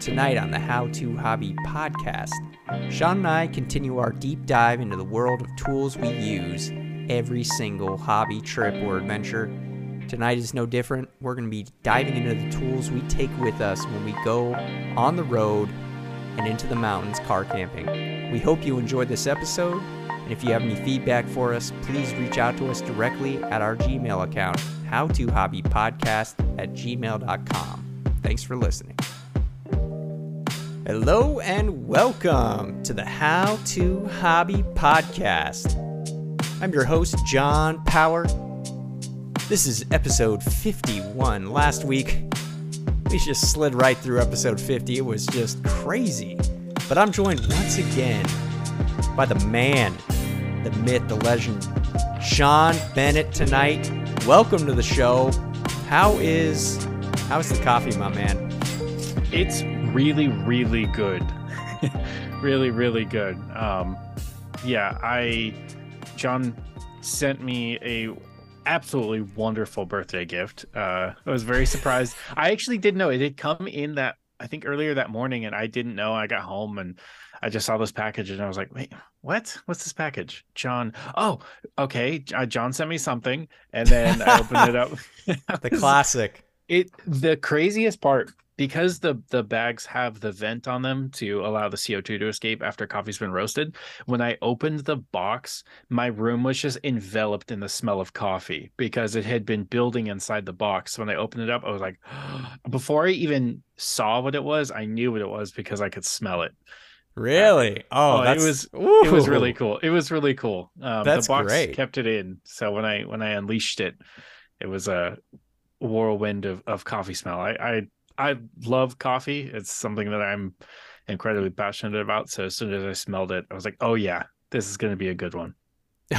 Tonight on the How to Hobby podcast, Sean and I continue our deep dive into the world of tools we use every single hobby, trip, or adventure. Tonight is no different. We're going to be diving into the tools we take with us when we go on the road and into the mountains car camping. We hope you enjoyed this episode, and if you have any feedback for us, please reach out to us directly at our Gmail account, howtohobbypodcast at gmail.com. Thanks for listening. Hello and welcome to the How to Hobby Podcast. I'm your host, John Power. This is episode 51. Last week, we just slid right through episode 50. It was just crazy. But I'm joined once again by the man, the myth, the legend, Sean Bennett tonight. Welcome to the show. How is how's the coffee, my man? It's really, really good. really, really good. Um, yeah, I John sent me a absolutely wonderful birthday gift. Uh, I was very surprised. I actually didn't know it had come in that I think earlier that morning, and I didn't know. I got home and I just saw this package, and I was like, "Wait, what? What's this package?" John. Oh, okay. Uh, John sent me something, and then I opened it up. the classic. It the craziest part because the the bags have the vent on them to allow the CO2 to escape after coffee's been roasted. When I opened the box, my room was just enveloped in the smell of coffee because it had been building inside the box. When I opened it up, I was like, before I even saw what it was, I knew what it was because I could smell it. Really? Oh, oh it was ooh. it was really cool. It was really cool. Um, that's the box great. kept it in, so when I when I unleashed it, it was a whirlwind of, of coffee smell. I, I I love coffee. It's something that I'm incredibly passionate about. So as soon as I smelled it, I was like, "Oh yeah, this is going to be a good one."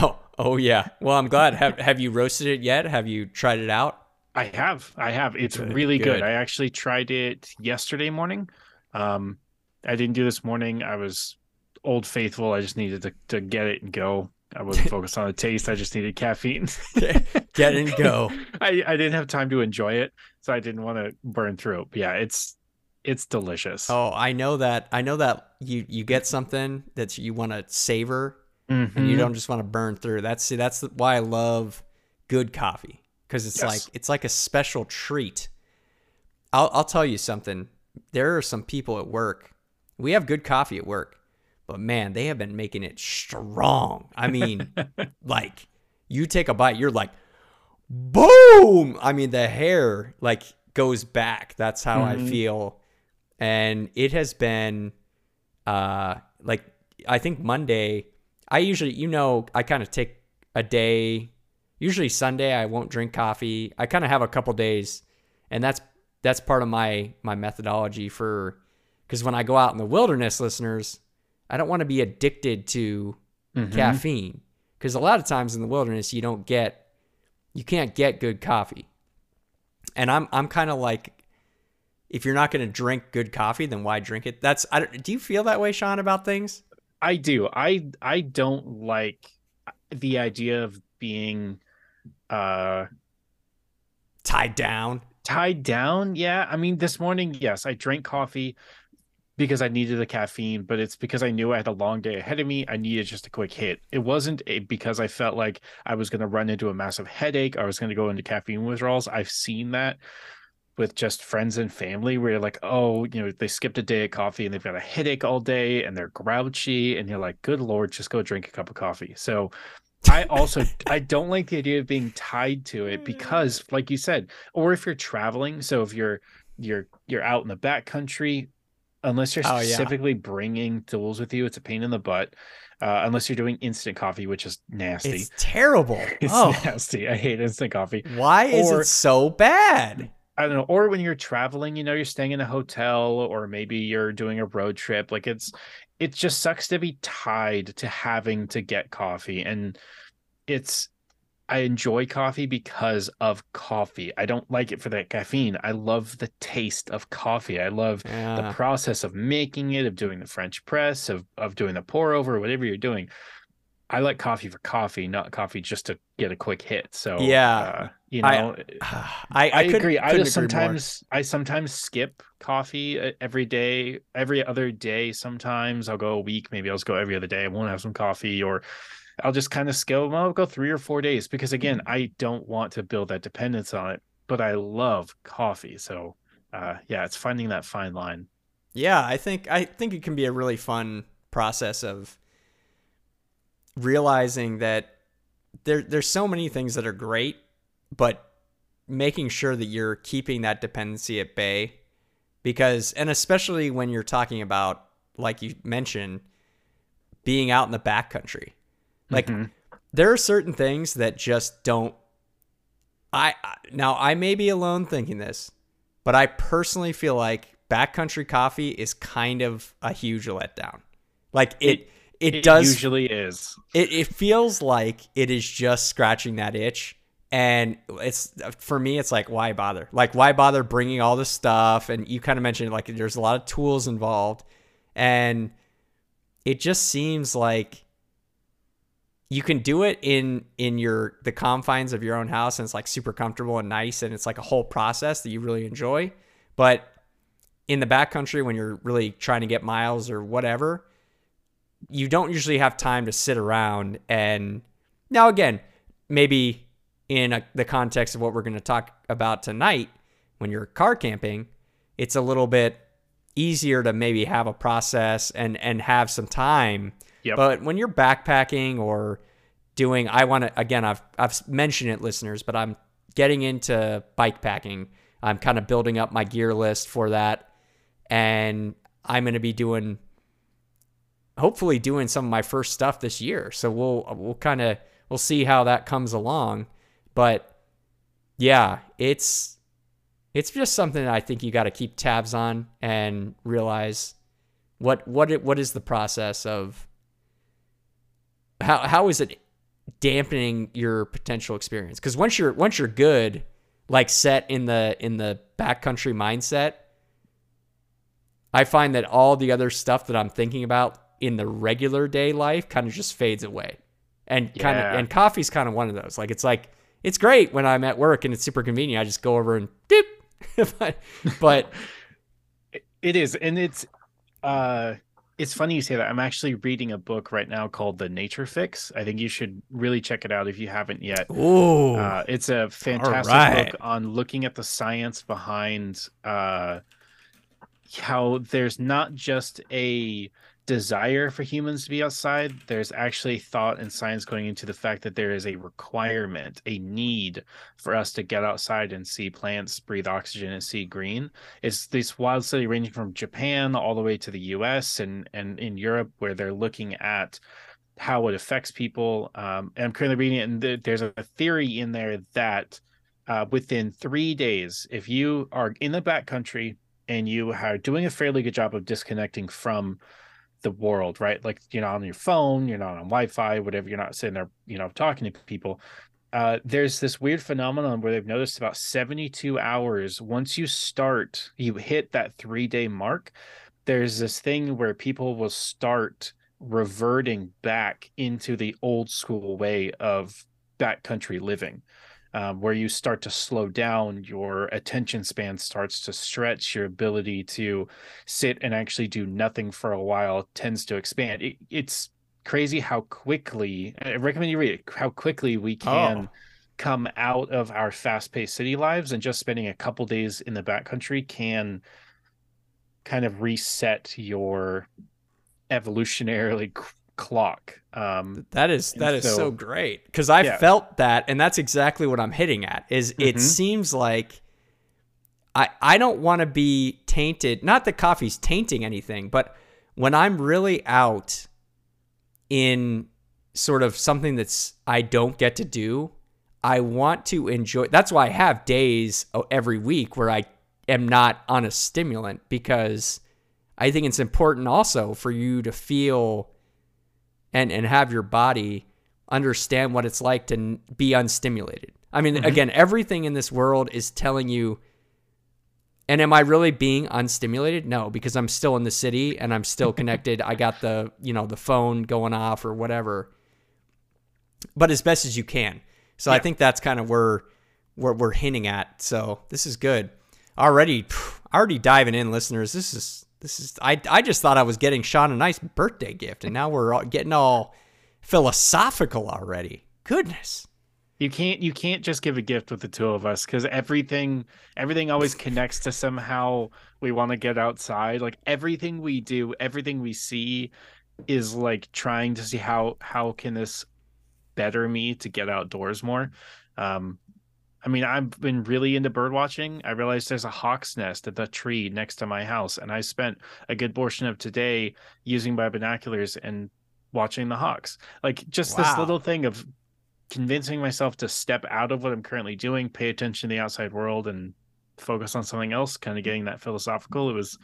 Oh, oh yeah. Well, I'm glad. have Have you roasted it yet? Have you tried it out? I have. I have. It's good, really good. good. I actually tried it yesterday morning. Um, I didn't do this morning. I was old faithful. I just needed to to get it and go. I wasn't focused on the taste. I just needed caffeine. Get and go. I, I didn't have time to enjoy it, so I didn't want to burn through it. But yeah, it's it's delicious. Oh, I know that. I know that you you get something that you want to savor, mm-hmm. and you don't just want to burn through. That's see, that's why I love good coffee because it's yes. like it's like a special treat. I'll I'll tell you something. There are some people at work. We have good coffee at work but man, they have been making it strong. I mean, like you take a bite, you're like, boom. I mean, the hair like goes back. That's how mm-hmm. I feel. And it has been uh like I think Monday, I usually, you know, I kind of take a day. Usually Sunday I won't drink coffee. I kind of have a couple days and that's that's part of my my methodology for because when I go out in the wilderness, listeners, I don't want to be addicted to mm-hmm. caffeine because a lot of times in the wilderness you don't get you can't get good coffee. And I'm I'm kind of like if you're not going to drink good coffee then why drink it? That's I do you feel that way Sean about things? I do. I I don't like the idea of being uh tied down. Tied down? Yeah. I mean, this morning, yes, I drank coffee because I needed the caffeine, but it's because I knew I had a long day ahead of me. I needed just a quick hit. It wasn't a, because I felt like I was going to run into a massive headache I was going to go into caffeine withdrawals. I've seen that with just friends and family where you're like, oh, you know, they skipped a day of coffee and they've got a headache all day and they're grouchy. And you're like, good Lord, just go drink a cup of coffee. So I also I don't like the idea of being tied to it because mm. like you said, or if you're traveling, so if you're you're you're out in the back country unless you're oh, specifically yeah. bringing tools with you it's a pain in the butt uh, unless you're doing instant coffee which is nasty. It's terrible. It's oh. nasty. I hate instant coffee. Why is it so bad? I don't know. Or when you're traveling you know you're staying in a hotel or maybe you're doing a road trip like it's it just sucks to be tied to having to get coffee and it's I enjoy coffee because of coffee. I don't like it for that caffeine. I love the taste of coffee. I love yeah. the process of making it, of doing the French press, of of doing the pour over, whatever you're doing. I like coffee for coffee, not coffee just to get a quick hit. So Yeah. uh, you know, I I, I, couldn't- agree. I just agree more. sometimes I sometimes skip coffee uh, every day, every other day. Sometimes I'll go a week, maybe I'll just go every other day. I won't have some coffee, or I'll just kind of scale Well, I'll go three or four days because again, I don't want to build that dependence on it. But I love coffee, so uh, yeah, it's finding that fine line. Yeah, I think I think it can be a really fun process of realizing that there there's so many things that are great, but making sure that you're keeping that dependency at bay because and especially when you're talking about like you mentioned being out in the backcountry. Like Mhm. there are certain things that just don't I I- now I may be alone thinking this, but I personally feel like backcountry coffee is kind of a huge letdown. Like it it, it does usually is. it, it feels like it is just scratching that itch and it's for me it's like why bother like why bother bringing all this stuff and you kind of mentioned like there's a lot of tools involved and it just seems like you can do it in in your the confines of your own house and it's like super comfortable and nice and it's like a whole process that you really enjoy. But in the backcountry when you're really trying to get miles or whatever you don't usually have time to sit around and now again maybe in a, the context of what we're going to talk about tonight when you're car camping it's a little bit easier to maybe have a process and and have some time Yep. but when you're backpacking or doing I want to again I've I've mentioned it listeners but I'm getting into bike packing I'm kind of building up my gear list for that and I'm going to be doing hopefully doing some of my first stuff this year. So we'll we'll kind of we'll see how that comes along. But yeah, it's it's just something that I think you got to keep tabs on and realize what what it, what is the process of how how is it dampening your potential experience? Because once you're once you're good, like set in the in the backcountry mindset, I find that all the other stuff that I'm thinking about in the regular day life kind of just fades away. And kind of and coffee's kind of one of those. Like it's like it's great when I'm at work and it's super convenient. I just go over and doop. but but It is, and it's uh it's funny you say that. I'm actually reading a book right now called The Nature Fix. I think you should really check it out if you haven't yet. ooh, Uh, it's a fantastic right. book on looking at the science behind uh, how there's not just a desire for humans to be outside. There's actually thought and science going into the fact that there is a requirement, a need for us to get outside and see plants, breathe oxygen, and see green. It's this wild study ranging from Japan all the way to the U.S. and and in Europe, where they're looking at how it affects people. Um, and I'm currently reading it, and th- there's a theory in there that uh, within three days, if you are in the backcountry and you are doing a fairly good job of disconnecting from the world, right? Like you're not on your phone, you're not on Wi-Fi, whatever. You're not sitting there, you know, talking to people. Uh, there's this weird phenomenon where they've noticed about 72 hours once you start, you hit that three day mark. There's this thing where people will start reverting back into the old school way of backcountry living, um, where you start to slow down, your attention span starts to stretch, your ability to sit and actually do nothing for a while tends to expand. It, it's crazy how quickly, I recommend you read it, how quickly we can. Oh. Come out of our fast-paced city lives, and just spending a couple days in the backcountry can kind of reset your evolutionarily clock. Um, That is that is so, so- great because I Yeah. felt that, and that's exactly what I'm hitting at. Is it Mhm. seems like I I don't want to be tainted. Not that coffee's tainting anything, but when I'm really out in sort of something that's I don't get to do, I want to enjoy. That's why I have days every week where I am not on a stimulant because I think it's important also for you to feel and and have your body understand what it's like to n- be unstimulated. I mean, mm-hmm. again, everything in this world is telling you. And am I really being unstimulated? No, because I'm still in the city and I'm still connected. I got the you know the phone going off or whatever. but as best as you can. So Yeah. I think that's kind of where where we're hinting at. So this is good. Already, already diving in, listeners. This is this is. I I just thought I was getting Sean a nice birthday gift, and now we're all getting all philosophical already. Goodness. You can't you can't just give a gift with the two of us because everything everything always connects to somehow we want to get outside. Like everything we do, everything we see is like trying to see how how can this better me to get outdoors more. Um I mean, I've been really into bird watching. I realized there's a hawk's nest at the tree next to my house, and I spent a good portion of today using my binoculars and watching the hawks. Like just this little thing of convincing myself to step out of what I'm currently doing, pay attention to the outside world, and focus on something else. Kind of getting that philosophical. It was,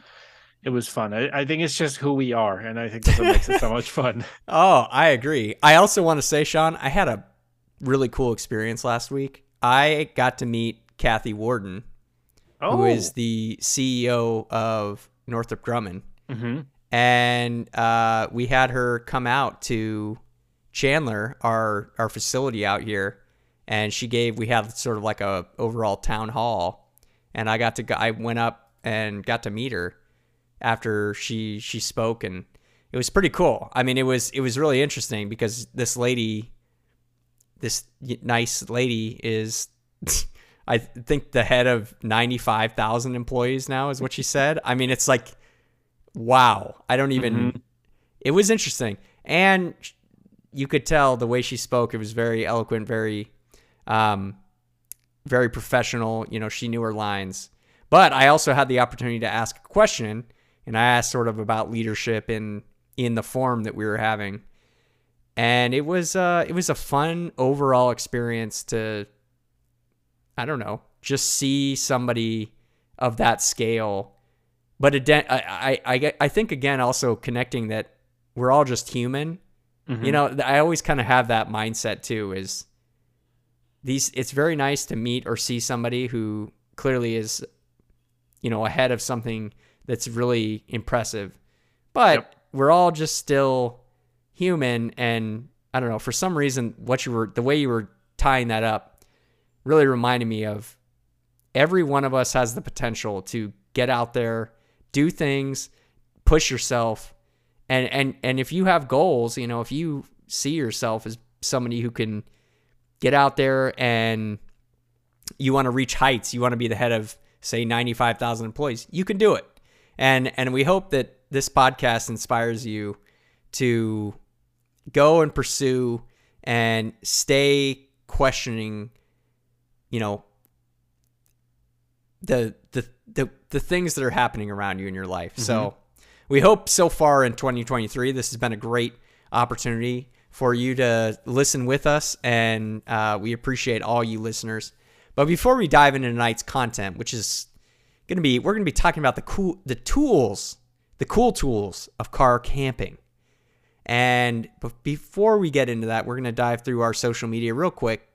it was fun. I, I think it's just who we are, and I think that's what makes it so much fun. Oh, I agree. I also want to say, Sean, I had a really cool experience last week. I got to meet Kathy Warden, Oh, who is the CEO of Northrop Grumman. hmm and uh, we had her come out to Chandler, our our facility out here, and she gave. We had sort of like a overall town hall, and I got to. I went up and got to meet her after she she spoke, and it was pretty cool. I mean, it was it was really interesting because this lady, this nice lady, is. I think the head of 95,000 employees now is what she said. I mean, it's like wow i don't even Mhm. it was interesting and you could tell the way she spoke it was very eloquent very um very professional you know she knew her lines but i also had the opportunity to ask a question and i asked sort of about leadership in in the forum that we were having and it was uh it was a fun overall experience to i don't know just see somebody of that scale but I, I, I, I think again also connecting that we're all just human Mhm. you know i always kind of have that mindset too is these it's very nice to meet or see somebody who clearly is you know ahead of something that's really impressive but Yep. we're all just still human and i don't know for some reason what you were the way you were tying that up really reminded me of every one of us has the potential to get out there do things push yourself. And and and if you have goals you know if you see yourself as somebody who can get out there and you want to reach heights you want to be the head of say 95,000 employees you can do it. And and we hope that this podcast inspires you to go and pursue and stay questioning you know the the the, the things that are happening around you in your life. So we hope so far in 2023 this has been a great opportunity for you to listen with us. And uh, we appreciate all you listeners. But before we dive into tonight's content which is going to be we're going to be talking about the cool the tools the cool tools of car camping and before we get into that we're going to dive through our social media real quick.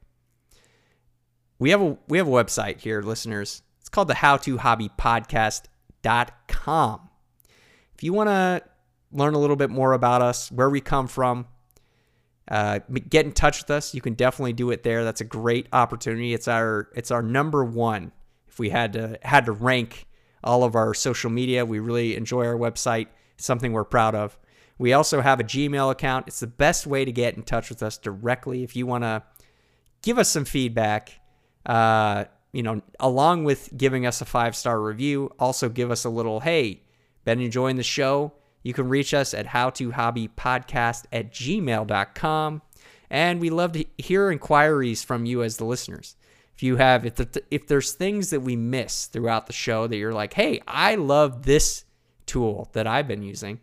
We have a we have a website here listeners. It's called the how to hobby podcast.com if you want to learn a little bit more about us where we come from uh, get in touch with us you can definitely do it there. That's a great opportunity. It's our it's our number one. If we had to had to rank all of our social media we really enjoy our website. It's something we're proud of we also have a gmail account it's the best way to get in touch with us directly if you want to give us some feedback. Uh, you know, along with giving us a five star review, also give us a little, hey, been enjoying the show. You can reach us at howtohobbypodcast at gmail.com. And we love to hear inquiries from you as the listeners. If you have, if, the, if there's things that we miss throughout the show that you're like, hey, I love this tool that I've been using,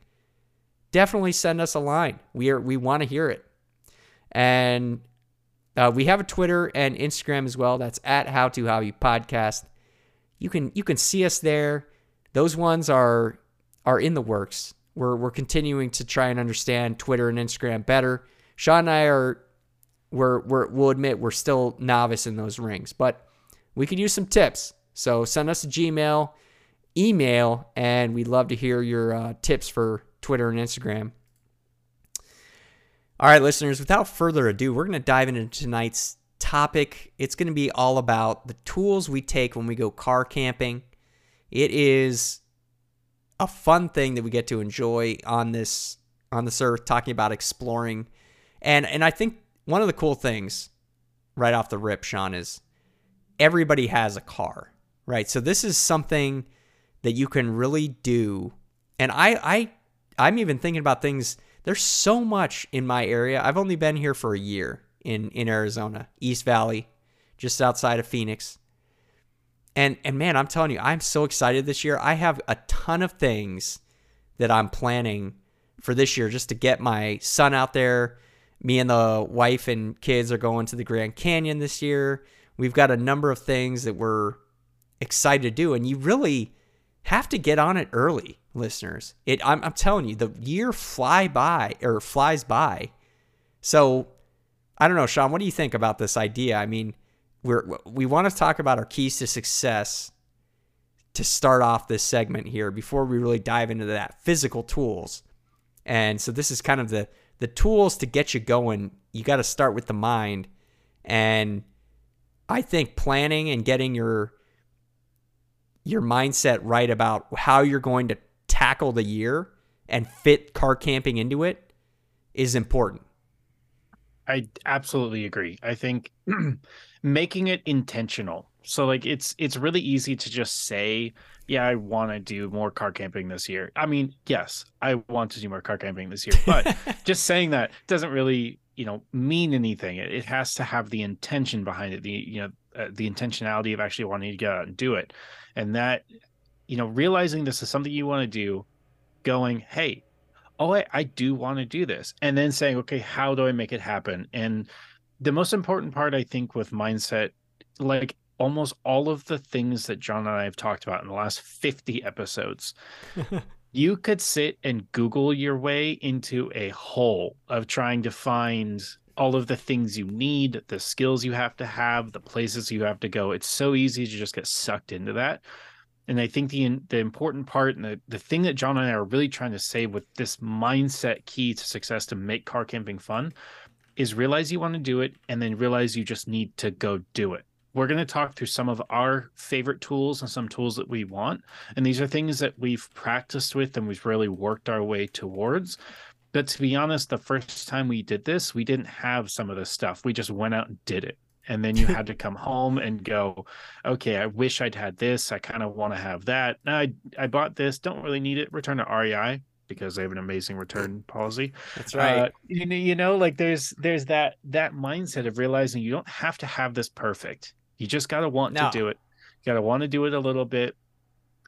definitely send us a line. We are we want to hear it. And uh, we have a Twitter and Instagram as well. That's at How to Hobby Podcast. You can you can see us there. Those ones are are in the works. We're we're continuing to try and understand Twitter and Instagram better. Sean and I are we're we're we'll admit we're still novice in those rings, but we could use some tips. So send us a Gmail, email, and we'd love to hear your uh, tips for Twitter and Instagram. All right, listeners, without further ado, we're going to dive into tonight's topic. It's going to be all about the tools we take when we go car camping. It is a fun thing that we get to enjoy on this on this earth talking about exploring. And and I think one of the cool things right off the rip, Sean, is everybody has a car, right? So this is something that you can really do. And I I I'm even thinking about things there's so much in my area. I've only been here for a year in in Arizona, East Valley, just outside of Phoenix. And and man, I'm telling you, I'm so excited this year. I have a ton of things that I'm planning for this year just to get my son out there. Me and the wife and kids are going to the Grand Canyon this year. We've got a number of things that we're excited to do and you really have to get on it early listeners. It I'm, I'm telling you, the year fly by or flies by. So I don't know, Sean. What do you think about this idea? I mean, we're we want to talk about our keys to success to start off this segment here before we really dive into that physical tools. And so this is kind of the the tools to get you going. You got to start with the mind, and I think planning and getting your your mindset right about how you're going to tackle the year and fit car camping into it is important. I absolutely agree. I think making it intentional. So like it's it's really easy to just say, yeah, I want to do more car camping this year. I mean, yes, I want to do more car camping this year, but just saying that doesn't really, you know, mean anything. It, it has to have the intention behind it, the you know, uh, the intentionality of actually wanting to go out and do it. And that you know, realizing this is something you want to do, going, hey, oh, I, I do want to do this. And then saying, okay, how do I make it happen? And the most important part, I think, with mindset, like almost all of the things that John and I have talked about in the last 50 episodes, you could sit and Google your way into a hole of trying to find all of the things you need, the skills you have to have, the places you have to go. It's so easy to just get sucked into that. And I think the the important part and the, the thing that John and I are really trying to say with this mindset key to success to make car camping fun is realize you want to do it and then realize you just need to go do it. We're going to talk through some of our favorite tools and some tools that we want. And these are things that we've practiced with and we've really worked our way towards. But to be honest, the first time we did this, we didn't have some of this stuff. We just went out and did it. And then you had to come home and go okay i wish i'd had this. I kind of want to have that. I i bought this. Don't really need it. Return to rei because they have an amazing return policy. That's right. Uh, you, know, you know like there's there's that that mindset of realizing you don't have to have this perfect. You just got to want no. to do it. You got to want to do it a little bit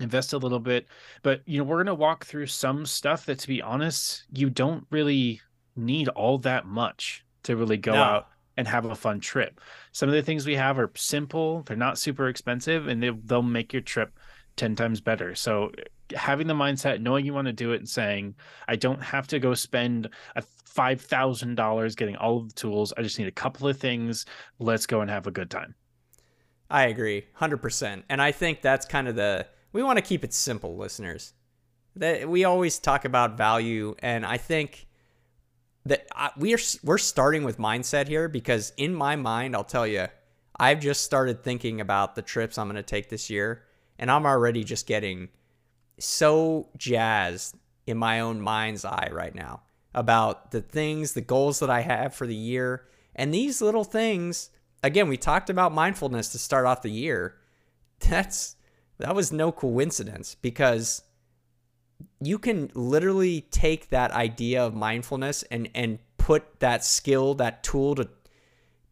invest a little bit but you know we're going to walk through some stuff that to be honest you don't really need all that much to really go no. out and have a fun trip. Some of the things we have are simple, they're not super expensive, and they, they'll make your trip 10 times better. So having the mindset, knowing you want to do it and saying, I don't have to go spend a $5,000 getting all of the tools. I just need a couple of things. Let's go and have a good time. I agree 100%. And I think that's kind of the, we want to keep it simple, listeners. That we always talk about value. And I think that I, we are we're starting with mindset here because in my mind, I'll tell you, I've just started thinking about the trips I'm going to take this year, and I'm already just getting so jazzed in my own mind's eye right now about the things, the goals that I have for the year, and these little things. Again, we talked about mindfulness to start off the year. That's that was no coincidence because you can literally take that idea of mindfulness and and put that skill, that tool to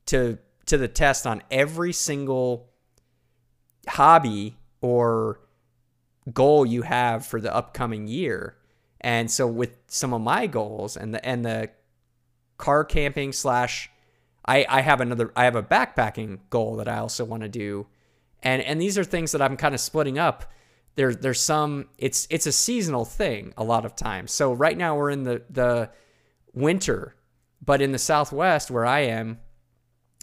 to to the test on every single hobby or goal you have for the upcoming year. And so with some of my goals and the and the car camping slash I, I have another I have a backpacking goal that I also want to do. And and these are things that I'm kind of splitting up there's there's some it's it's a seasonal thing a lot of times. So right now we're in the the winter, but in the southwest where I am,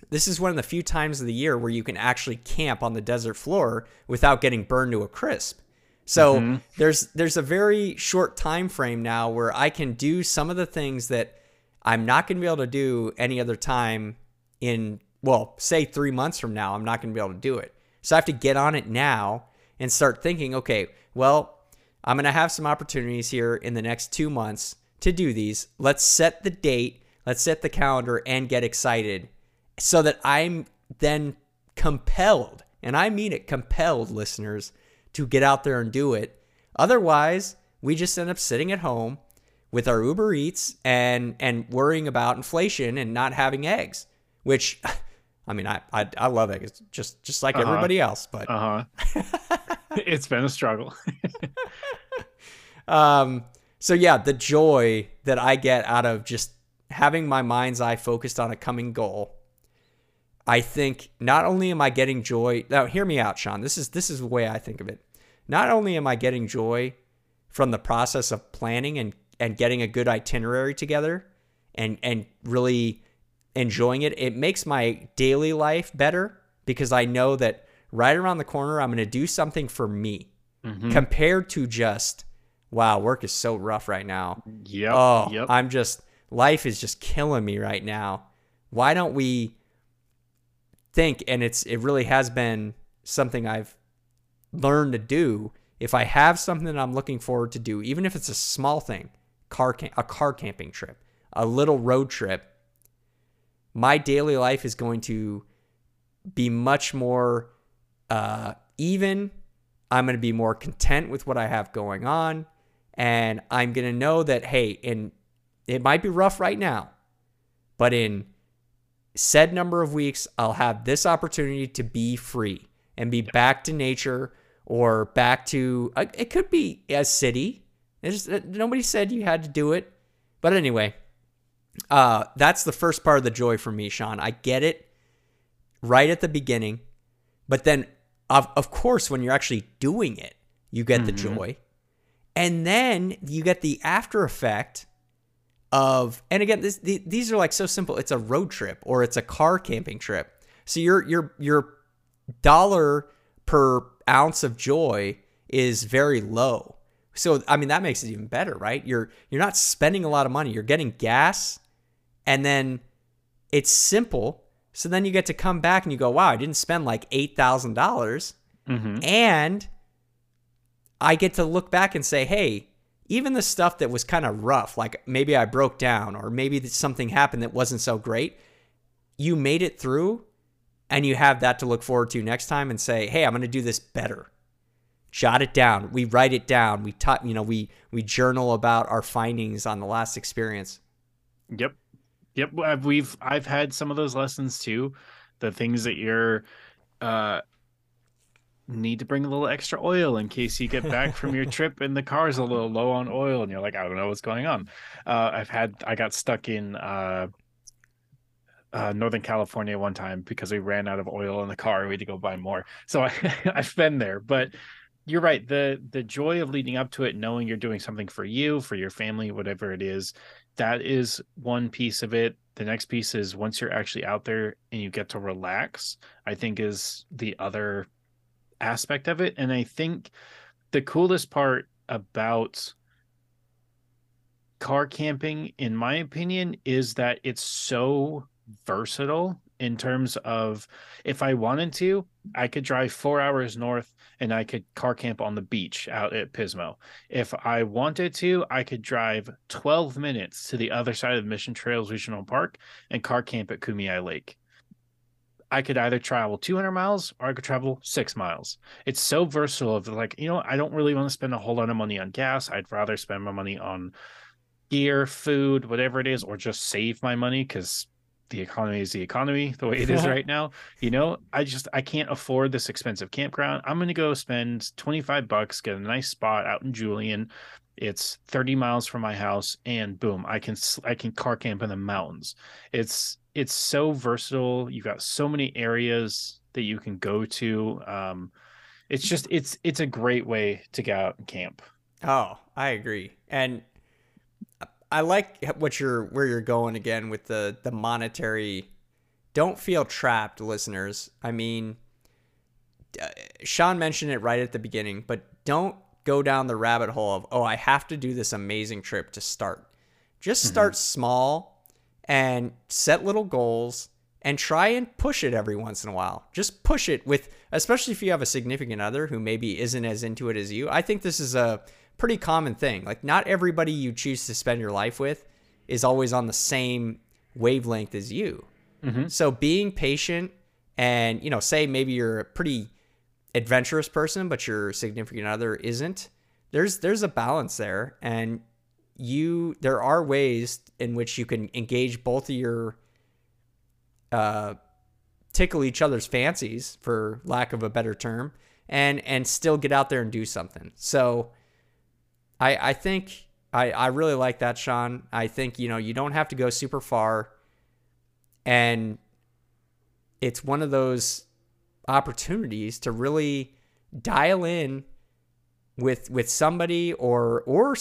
this is one of the few times of the year where you can actually camp on the desert floor without getting burned to a crisp. So mm-hmm. there's there's a very short time frame now where I can do some of the things that I'm not going to be able to do any other time in, well, say three months from now. I'm not going to be able to do it. So I have to get on it now and start thinking, okay, well, I'm going to have some opportunities here in the next two months to do these. Let's set the date, let's set the calendar and get excited so that I'm then compelled, and I mean it compelled, listeners, to get out there and do it. Otherwise, we just end up sitting at home with our Uber Eats and and worrying about inflation and not having eggs, which I mean, I I, I love eggs just just like uh-huh. everybody else, but uh huh. it's been a struggle. um. So yeah, the joy that I get out of just having my mind's eye focused on a coming goal. I think not only am I getting joy. Now, hear me out, Sean. This is this is the way I think of it. Not only am I getting joy from the process of planning and and getting a good itinerary together, and and really enjoying it. It makes my daily life better because I know that right around the corner, I'm going to do something for me mm-hmm. compared to just, wow, work is so rough right now. Yeah. Oh, yep. I'm just, life is just killing me right now. Why don't we think, and it's, it really has been something I've learned to do. If I have something that I'm looking forward to do, even if it's a small thing, car cam- a car camping trip, a little road trip, my daily life is going to be much more uh, even. I'm going to be more content with what I have going on. And I'm going to know that, hey, in it might be rough right now, but in said number of weeks, I'll have this opportunity to be free and be back to nature or back to, uh, it could be a city. Just, uh, nobody said you had to do it. But anyway, uh, that's the first part of the joy for me, Sean. I get it right at the beginning, but then, of, of course, when you're actually doing it, you get mm-hmm. the joy. And then you get the after effect of, and again, this, the, these are like so simple. It's a road trip or it's a car camping trip. So your your your dollar per ounce of joy is very low. So I mean that makes it even better, right? You're you're not spending a lot of money. You're getting gas and then it's simple. So then you get to come back and you go, wow, I didn't spend like $8,000. mm-hmm. And I get to look back and say, hey, even the stuff that was kind of rough, like maybe I broke down or maybe something happened that wasn't so great, you made it through and you have that to look forward to next time and say, hey, I'm going to do this better. Jot it down. We write it down. We talk, you know, we we journal about our findings on the last experience. Yep. Yep, we've I've had some of those lessons too. The things that you're uh need to bring a little extra oil in case you get back from your trip and the car's a little low on oil and you're like, I don't know what's going on. Uh, I've had I got stuck in uh, uh, Northern California one time because we ran out of oil in the car we had to go buy more. So I, I've been there, but you're right. The the joy of leading up to it, knowing you're doing something for you, for your family, whatever it is, that is one piece of it. The next piece is once you're actually out there and you get to relax, I think is the other aspect of it. And I think the coolest part about car camping, in my opinion, is that it's so versatile in terms of if I wanted to, I could drive four hours north and I could car camp on the beach out at Pismo. If I wanted to, I could drive 12 minutes to the other side of Mission Trails Regional Park and car camp at Kumeyaay Lake. I could either travel 200 miles or I could travel six miles. It's so versatile. Of like, you know, I don't really want to spend a whole lot of money on gas. I'd rather spend my money on gear, food, whatever it is, or just save my money because the economy is the economy the way it is right now. You know i just i can't afford this expensive campground. I'm going to go spend 25 bucks get a nice spot out in julian. It's 30 miles from my house and boom i can i can car camp in the mountains. It's it's so versatile. You've got so many areas that you can go to. Um it's just it's it's a great way to get out and camp. Oh i agree. And I like what you're where you're going again with the the monetary. Don't feel trapped, listeners. I mean, uh, Sean mentioned it right at the beginning, but don't go down the rabbit hole of oh I have to do this amazing trip to start. Just mm-hmm. start mm-hmm. small and set little goals and try and push it every once in a while. Just push it with, especially if you have a significant other who maybe isn't as into it as you. I think this is a pretty common thing. Like, not everybody you choose to spend your life with is always on the same wavelength as you. Mm-hmm. So, being patient and, you know, say maybe you're a pretty adventurous person, but your significant other isn't. There's there's a balance there, and you there are ways in which you can engage both of your uh, tickle each other's fancies, for lack of a better term, and and still get out there and do something. So, I I think I I really like that, Sean. I think you know you don't have to go super far, and it's one of those opportunities to really dial in with with somebody or or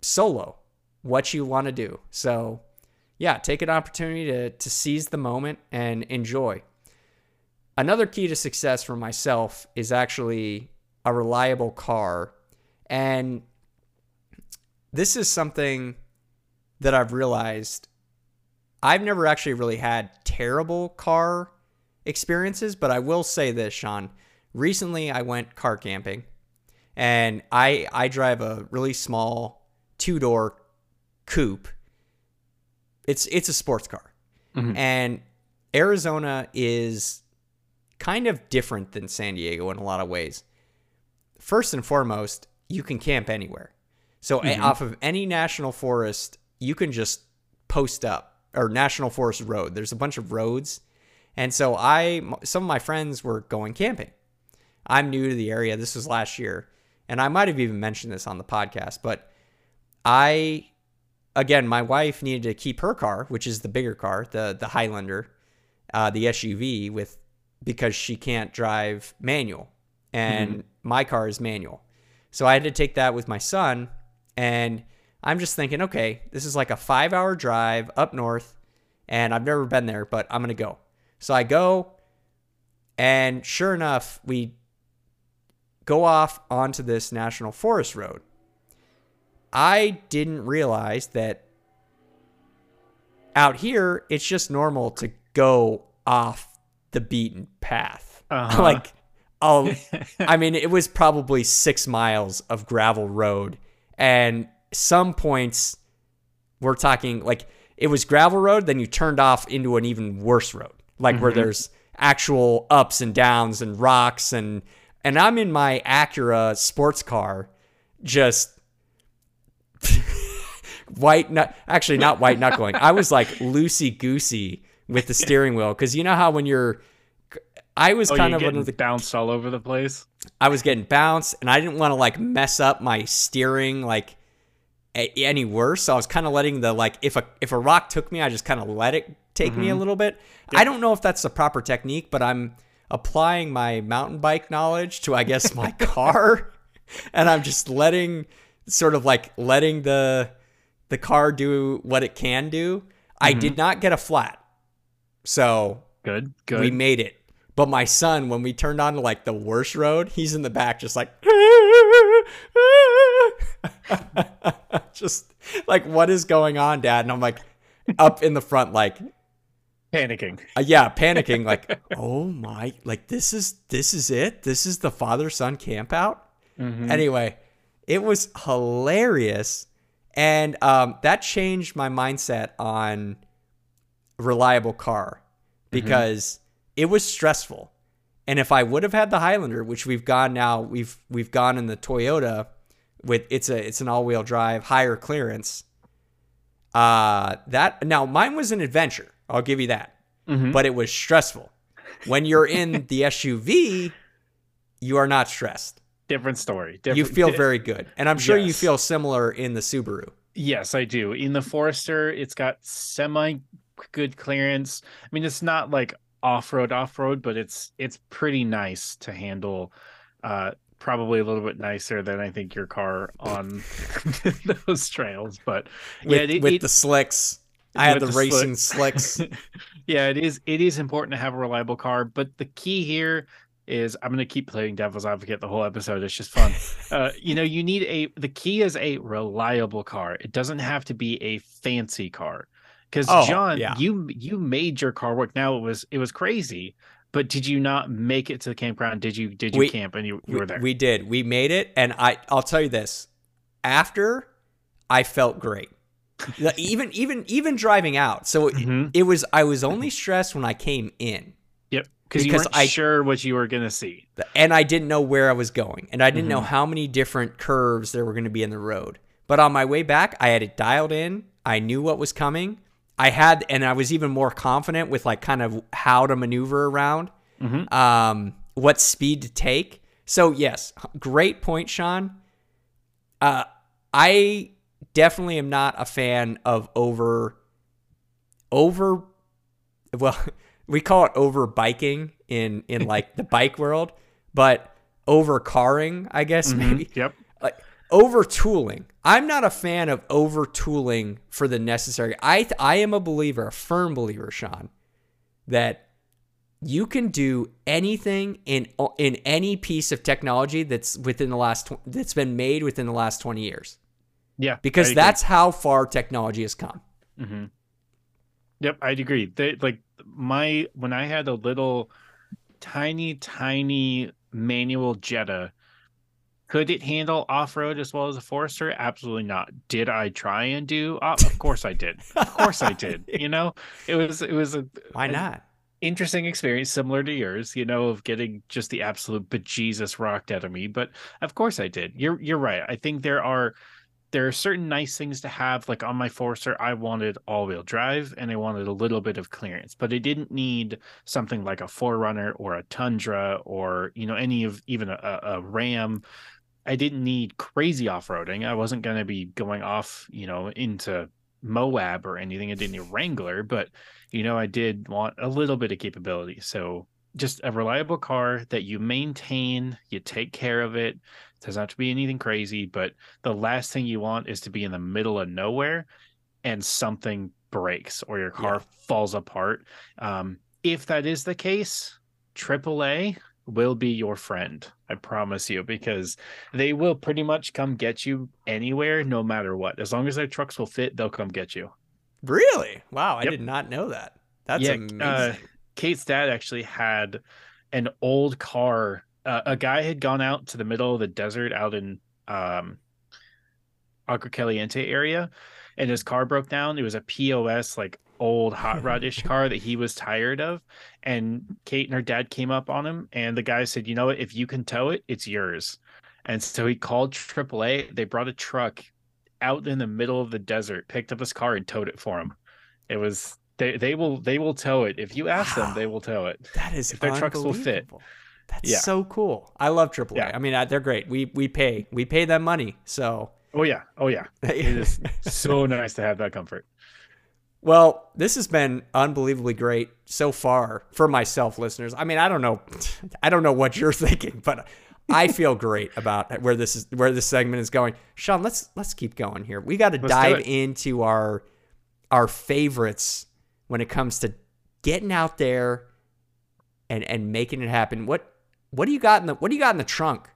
solo what you want to do. So yeah, take an opportunity to, to seize the moment and enjoy. Another key to success for myself is actually a reliable car. And this is something that I've realized I've never actually really had terrible car experiences, but I will say this, Sean. Recently I went car camping and I I drive a really small two-door coupe it's it's a sports car, mm-hmm. and Arizona is kind of different than San Diego in a lot of ways. First and foremost, you can camp anywhere. So mm-hmm. off of any national forest, you can just post up or national forest road. There's a bunch of roads. And so I some of my friends were going camping. I'm new to the area. This was last year. And I might have even mentioned this on the podcast, but I again, my wife needed to keep her car, which is the bigger car, the the Highlander, uh, the SUV, with because she can't drive manual, and mm-hmm. my car is manual. So I had to take that with my son, and I'm just thinking, okay, this is like a five hour drive up north, and I've never been there, but I'm gonna go. So I go, and sure enough, we go off onto this national forest road I didn't realize that out here it's just normal to go off the beaten path. Uh-huh. like oh I mean it was probably 6 miles of gravel road and some points we're talking like it was gravel road then you turned off into an even worse road like mm-hmm. where there's actual ups and downs and rocks and and I'm in my Acura sports car just white nut actually not white knuckling. I was like loosey goosey with the steering wheel because you know how when you're I was oh, kind of of the bounced all over the place. I was getting bounced and I didn't want to like mess up my steering like a- any worse. So I was kind of letting the like if a if a rock took me, I just kind of let it take mm-hmm. me a mm-hmm. little bit. Yep. I don't know if that's the proper technique, but I'm applying my mountain bike knowledge to I guess my car and I'm just letting sort of like letting the the car do what it can do. Mm-hmm. I did not get a flat. So good, good. We made it. But my son, when we turned on to like the worst road, he's in the back just like just like what is going on, dad? And I'm like up in the front like panicking. Uh, yeah, panicking like, "Oh my, like this is this is it? This is the father-son camp out?" Mm-hmm. Anyway, it was hilarious. And um, that changed my mindset on reliable car mm-hmm. because. It was stressful. And if I would have had the Highlander, which we've gone now, we've we've gone in the Toyota with it's a it's an all-wheel drive, higher clearance. Uh that now mine was an adventure. I'll give you that. Mm-hmm. But it was stressful. When you're in the SUV, you are not stressed different story. Different, you feel very good, and I'm sure yes. you feel similar in the Subaru. Yes, I do. In the Forester, it's got semi good clearance. I mean, it's not like off road, off road, but it's it's pretty nice to handle. Uh, probably a little bit nicer than I think your car on those trails, but yeah, with, it, with it, the slicks. I had the, the racing slicks. yeah, it is. It is important to have a reliable car, but the key here is I'm going to keep playing devil's advocate the whole episode. It's just fun. uh, you know, you need a the key is a reliable car. It doesn't have to be a fancy car. Because Oh, John, yeah. you you made your car work. Now it was it was crazy, but did you not make it to the campground? Did you did you We- camp and you, you we, were there? we did. We made it, and I I'll tell you this. After, I felt great. Even even even driving out. So it- Mhm. it was. I was only stressed when I came in. Yep. Because you weren't I- sure what you were gonna see. and I didn't know where I was going, and I didn't know Mhm. how many different curves there were going to be in the road. But on my way back, I had it dialed in. I knew what was coming. I had, and I was even more confident with like kind of how to maneuver around, Mhm. um, what speed to take. So yes, great point, Sean. Uh, I definitely am not a fan of over, over, well, we call it over biking in in like the bike world, but over carring, I guess maybe Yep. Like over tooling. I'm not a fan of overtooling for the necessary. I I am a believer, a firm believer, Sean, that you can do anything in in any piece of technology that's within the last tw- that's been made within the last 20 years Yeah. because that's how far technology has come. hmm Yep, I'd agree. They, like my when I had a little tiny, tiny manual Jetta, could it handle off road as well as a Forester? Absolutely not. Did I try and do? Uh, of course I did. Of course I did. You know, it was it was a Why not? interesting experience similar to yours. You know, of getting just the absolute bejesus rocked out of me. But of course I did. You're you're right. I think there are there are certain nice things to have like on my forester i wanted all-wheel drive and i wanted a little bit of clearance but i didn't need something like a 4Runner or a tundra or you know any of even a, a ram i didn't need crazy off-roading i wasn't going to be going off you know into moab or anything i didn't need wrangler but you know i did want a little bit of capability so just a reliable car that you maintain you take care of it doesn't have to be anything crazy but the last thing you want is to be in the middle of nowhere and something breaks or your car Yeah. falls apart. Um, if that is the case, AAA will be your friend. I promise you, because they will pretty much come get you anywhere, no matter what. As long as their trucks will fit, they'll come get you. Really? Wow, I Yep. did not know that. That's Yeah, amazing. uh, Kate's dad actually had an old car. Uh, a guy had gone out to the middle of the desert out in um, Agua Caliente area, and his car broke down. It was a POS, like old hot rodish car that he was tired of. And Kate and her dad came up on him, and the guy said, "You know what? If you can tow it, it's yours." And so he called AAA. They brought a truck out in the middle of the desert, picked up his car, and towed it for him. It was they they will they will tow it if you ask them. They will tow it. That is If their trucks will fit. That's Yeah. so cool. I love AAA. Yeah. I mean, they're great. We we pay we pay them money. So Oh yeah, oh yeah. It is so nice to have that comfort. Well, this has been unbelievably great so far for myself, listeners. I mean, I don't know, I don't know what you're thinking, but I feel great about where this is where this segment is going. Sean, let's let's keep going here. We got to dive into our our favorites when it comes to getting out there and and making it happen. What what do you got in the what do you got in the trunk?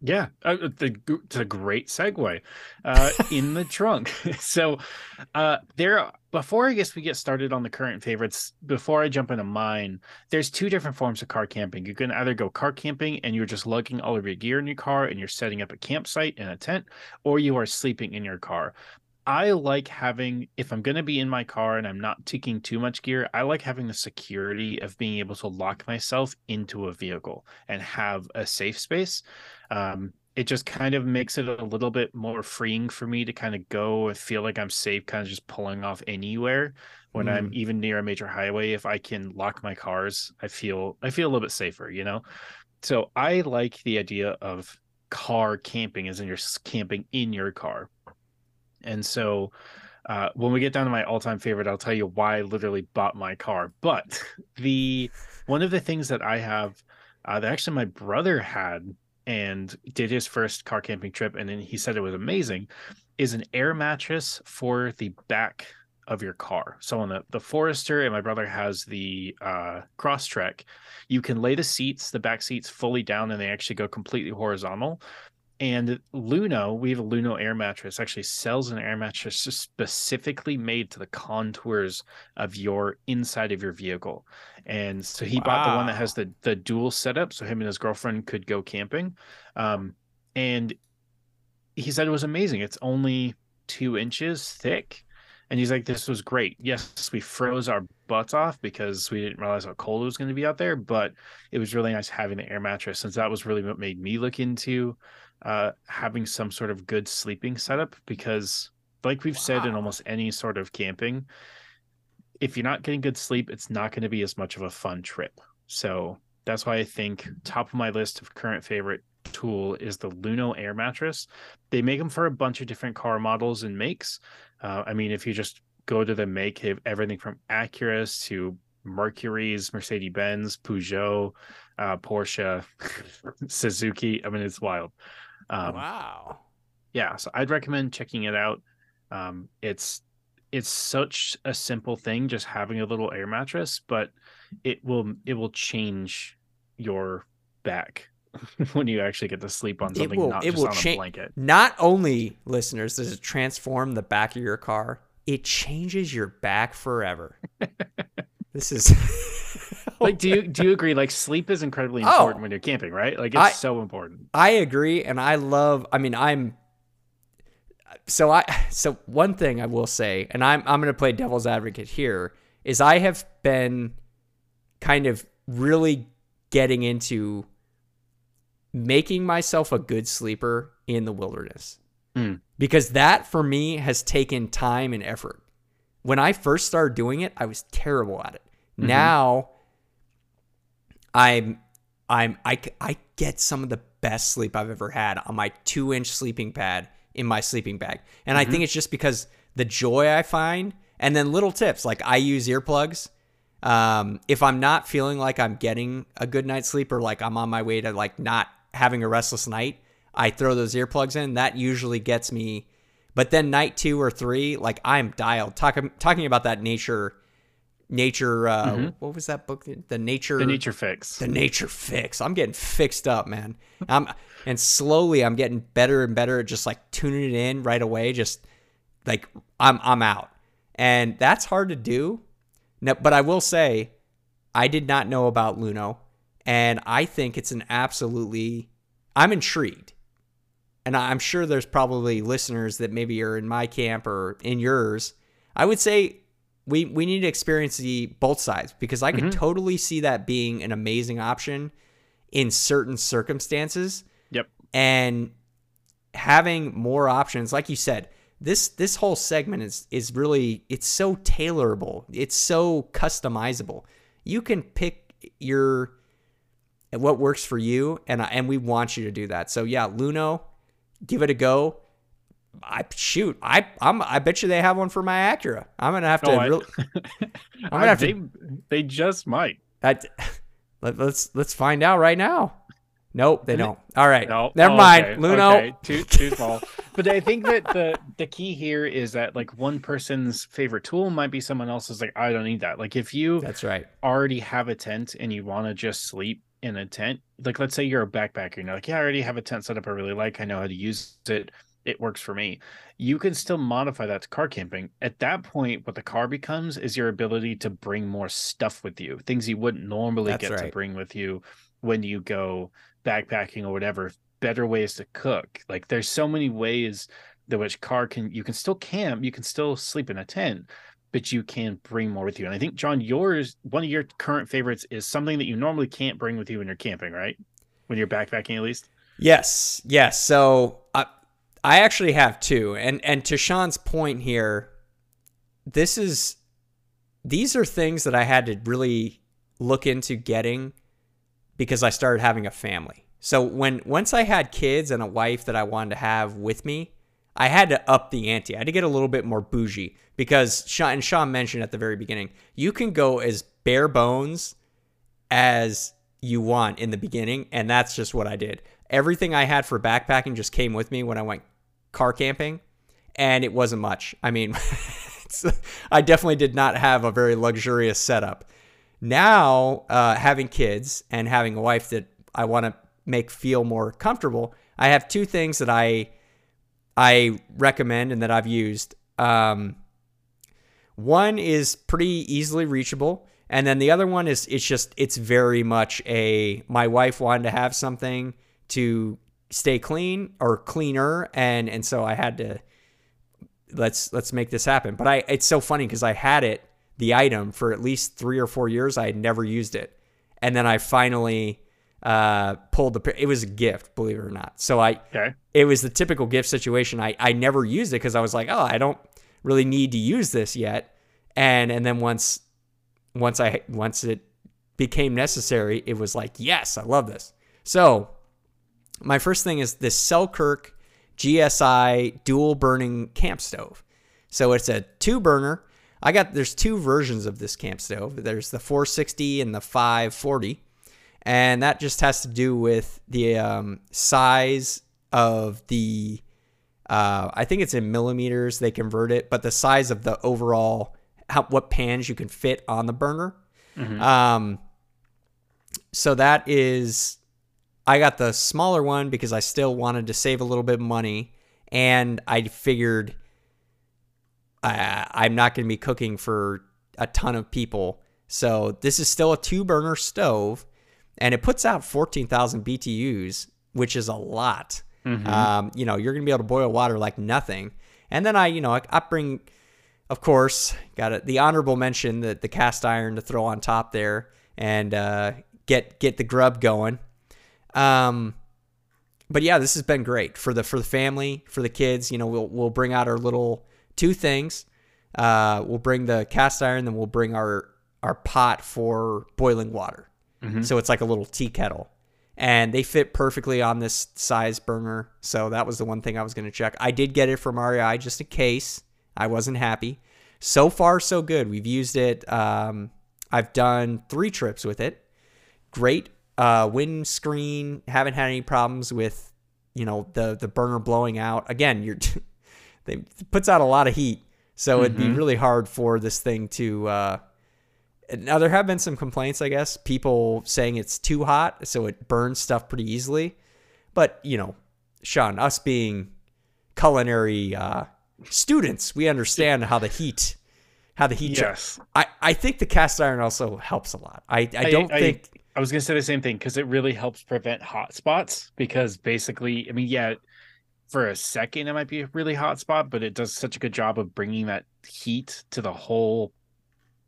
Yeah, uh, the, it's a great segue. Uh, in the trunk. So, uh, there. Before I guess we get started on the current favorites, before I jump into mine, there's two different forms of car camping. You can either go car camping and you're just lugging all of your gear in your car and you're setting up a campsite in a tent, or you are sleeping in your car. I like having, if I'm going to be in my car and I'm not taking too much gear, I like having the security of being able to lock myself into a vehicle and have a safe space. Um, it just kind of makes it a little bit more freeing for me to kind of go and feel like I'm safe, kind of just pulling off anywhere when I'm even near a major highway. If I can lock my cars, I feel I feel a little bit safer, you know. So I like the idea of car camping, as in you're camping in your car. And so uh, when we get down to my all-time favorite, I'll tell you why I literally bought my car. But the one of the things that I have uh, that actually my brother had and did his first car camping trip, and then he said it was amazing, is an air mattress for the back of your car. So on the the Forester, and my brother has the uh, Crosstrek, you can lay the seats, the back seats, fully down, and they actually go completely horizontal and Luno, we have a Luno air mattress, actually sells an air mattress specifically made to the contours of your inside of your vehicle. And so he wow. bought the one that has the the dual setup, so him and his girlfriend could go camping. Um, and he said it was amazing. It's only two inches thick. And he's like, this was great. Yes, we froze our butts off because we didn't realize how cold it was going to be out there, but it was really nice having the air mattress since that was really what made me look into uh, having some sort of good sleeping setup because, like we've wow. said in almost any sort of camping, if you're not getting good sleep, it's not going to be as much of a fun trip. So that's why I think top of my list of current favorite tool is the Luno air mattress. They make them for a bunch of different car models and makes. Uh, I mean, if you just go to the make, everything from Acuras to Mercury's, Mercedes Benz, Peugeot, uh, Porsche, Suzuki. I mean, it's wild. Um, wow. Yeah, so I'd recommend checking it out. Um, it's it's such a simple thing, just having a little air mattress, but it will it will change your back when you actually get to sleep on something, will, not just on cha- a blanket. Not only listeners does it transform the back of your car, it changes your back forever. this is like do you do you agree like sleep is incredibly oh. important oh, when you're camping right like it's I, so important i agree and i love i mean i'm so i so one thing i will say and i'm i'm going to play devil's advocate here is i have been kind of really getting into making myself a good sleeper in the wilderness mm. because that for me has taken time and effort when i first started doing it i was terrible at it mm-hmm. now I'm I'm I I get some of the best sleep I've ever had on my two inch sleeping pad in my sleeping bag, and mm-hmm. I think mm-hmm. it's just because the joy I find, and then little tips like I use earplugs. Um, if I'm not feeling like I'm getting a good night's sleep or like I'm on my way to like not having a restless night, I throw those earplugs in. That usually gets me. But then night two or three, like I'm dialed. Talking talking about that nature nature uh mm-hmm. what was that book the nature the nature fix the nature fix i'm getting fixed up man i'm and slowly i'm getting better and better at just like tuning it in right away just like i'm i'm out and that's hard to do no, but i will say i did not know about luno and i think it's an absolutely i'm intrigued and i'm sure there's probably listeners that maybe are in my camp or in yours i would say we we need to experience the both sides because I could mm-hmm. totally see that being an amazing option in certain circumstances. Yep. And having more options, like you said, this this whole segment is is really it's so tailorable. It's so customizable. You can pick your what works for you and and we want you to do that. So yeah, Luno, give it a go. I shoot, I I'm I bet you they have one for my Acura. I'm gonna have to. Oh, really, I'm gonna have they, to. They just might. I, let, us let's find out right now. Nope, they don't. All right, no. never oh, mind. Okay. Luno, okay. too too small. but I think that the the key here is that like one person's favorite tool might be someone else's. Like I don't need that. Like if you that's right already have a tent and you want to just sleep in a tent. Like let's say you're a backpacker. You're like, yeah, I already have a tent set up. I really like. I know how to use it it works for me. You can still modify that to car camping. At that point, what the car becomes is your ability to bring more stuff with you, things you wouldn't normally That's get right. to bring with you when you go backpacking or whatever. Better ways to cook. Like there's so many ways that which car can you can still camp, you can still sleep in a tent, but you can bring more with you. And I think John, yours one of your current favorites is something that you normally can't bring with you when you're camping, right? When you're backpacking, at least. Yes, yes. So uh, I actually have two. And and to Sean's point here, this is these are things that I had to really look into getting because I started having a family. So when once I had kids and a wife that I wanted to have with me, I had to up the ante. I had to get a little bit more bougie because Sean and Sean mentioned at the very beginning, you can go as bare bones as you want in the beginning, and that's just what I did everything I had for backpacking just came with me when I went car camping, and it wasn't much. I mean, I definitely did not have a very luxurious setup. Now, uh, having kids and having a wife that I want to make feel more comfortable, I have two things that I I recommend and that I've used. Um, one is pretty easily reachable, and then the other one is it's just it's very much a my wife wanted to have something to stay clean or cleaner, and and so I had to let's let's make this happen. But I it's so funny because I had it the item for at least three or four years. I had never used it, and then I finally uh, pulled the. It was a gift, believe it or not. So I, okay. it was the typical gift situation. I I never used it because I was like, oh, I don't really need to use this yet. And and then once once I once it became necessary, it was like, yes, I love this. So my first thing is this Selkirk GSI dual burning camp stove. So it's a two burner. I got there's two versions of this camp stove. There's the 460 and the 540 and that just has to do with the um, size of the. Uh, I think it's in millimeters they convert it, but the size of the overall how, what pans you can fit on the burner. Mm-hmm. Um, so that is, I got the smaller one because I still wanted to save a little bit of money, and I figured uh, I'm not going to be cooking for a ton of people. So this is still a two burner stove, and it puts out 14,000 BTUs, which is a lot. Mm-hmm. Um, you know, you're going to be able to boil water like nothing. And then I, you know, I, I bring, of course, got it, the honorable mention that the cast iron to throw on top there and uh, get get the grub going. Um, but yeah, this has been great for the for the family, for the kids. You know, we'll we'll bring out our little two things. Uh, we'll bring the cast iron, then we'll bring our our pot for boiling water. Mm-hmm. So it's like a little tea kettle. And they fit perfectly on this size burner. So that was the one thing I was going to check. I did get it from REI just in case. I wasn't happy. So far, so good. We've used it. Um, I've done three trips with it. Great uh, windscreen. Haven't had any problems with, you know, the the burner blowing out. Again, you're it puts out a lot of heat, so mm-hmm. it'd be mm-hmm. really hard for this thing to uh, now there have been some complaints, I guess, people saying it's too hot, so it burns stuff pretty easily. But you know, Sean, us being culinary uh, students, we understand how the heat, how the heat. Yes, I I think the cast iron also helps a lot. I I don't I, think. I, I was gonna say the same thing because it really helps prevent hot spots. Because basically, I mean, yeah, for a second it might be a really hot spot, but it does such a good job of bringing that heat to the whole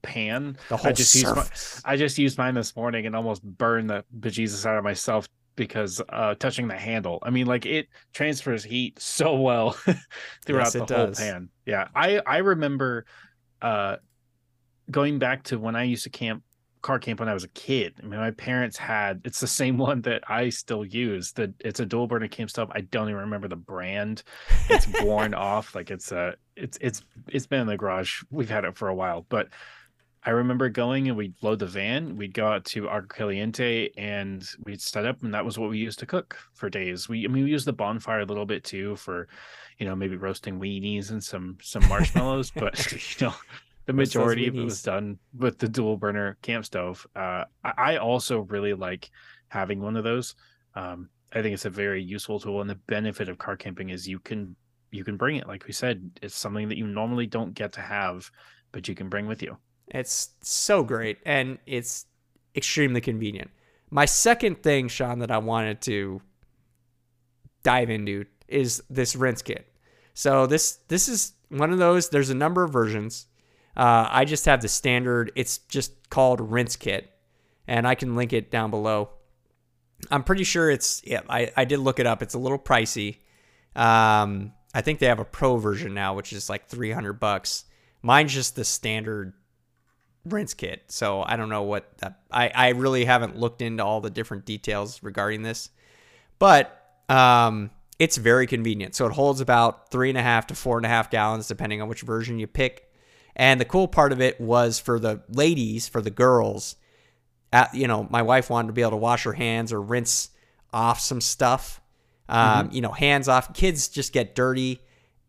pan. The whole I just surface. used my, I just used mine this morning and almost burned the bejesus out of myself because uh touching the handle. I mean, like it transfers heat so well throughout yes, the does. whole pan. Yeah. I I remember uh going back to when I used to camp car camp when I was a kid. I mean, my parents had it's the same one that I still use. That it's a dual burner camp stove. I don't even remember the brand. It's worn off. Like it's a it's it's it's been in the garage. We've had it for a while, but I remember going and we'd load the van, we'd go out to Agua Caliente and we'd set up and that was what we used to cook for days. We I mean we used the bonfire a little bit too for, you know, maybe roasting weenies and some some marshmallows, but you know, the majority of it was done with the dual burner camp stove. Uh, I also really like having one of those. Um, I think it's a very useful tool, and the benefit of car camping is you can you can bring it. Like we said, it's something that you normally don't get to have, but you can bring with you. It's so great and it's extremely convenient. My second thing, Sean, that I wanted to dive into is this rinse kit. So this this is one of those. There's a number of versions. Uh, I just have the standard. It's just called rinse kit, and I can link it down below. I'm pretty sure it's. Yeah, I I did look it up. It's a little pricey. Um, I think they have a pro version now, which is like 300 bucks. Mine's just the standard rinse kit. So I don't know what that. I I really haven't looked into all the different details regarding this, but um, it's very convenient. So it holds about three and a half to four and a half gallons, depending on which version you pick. And the cool part of it was for the ladies, for the girls. At, you know, my wife wanted to be able to wash her hands or rinse off some stuff. Um, mm-hmm. You know, hands off. Kids just get dirty.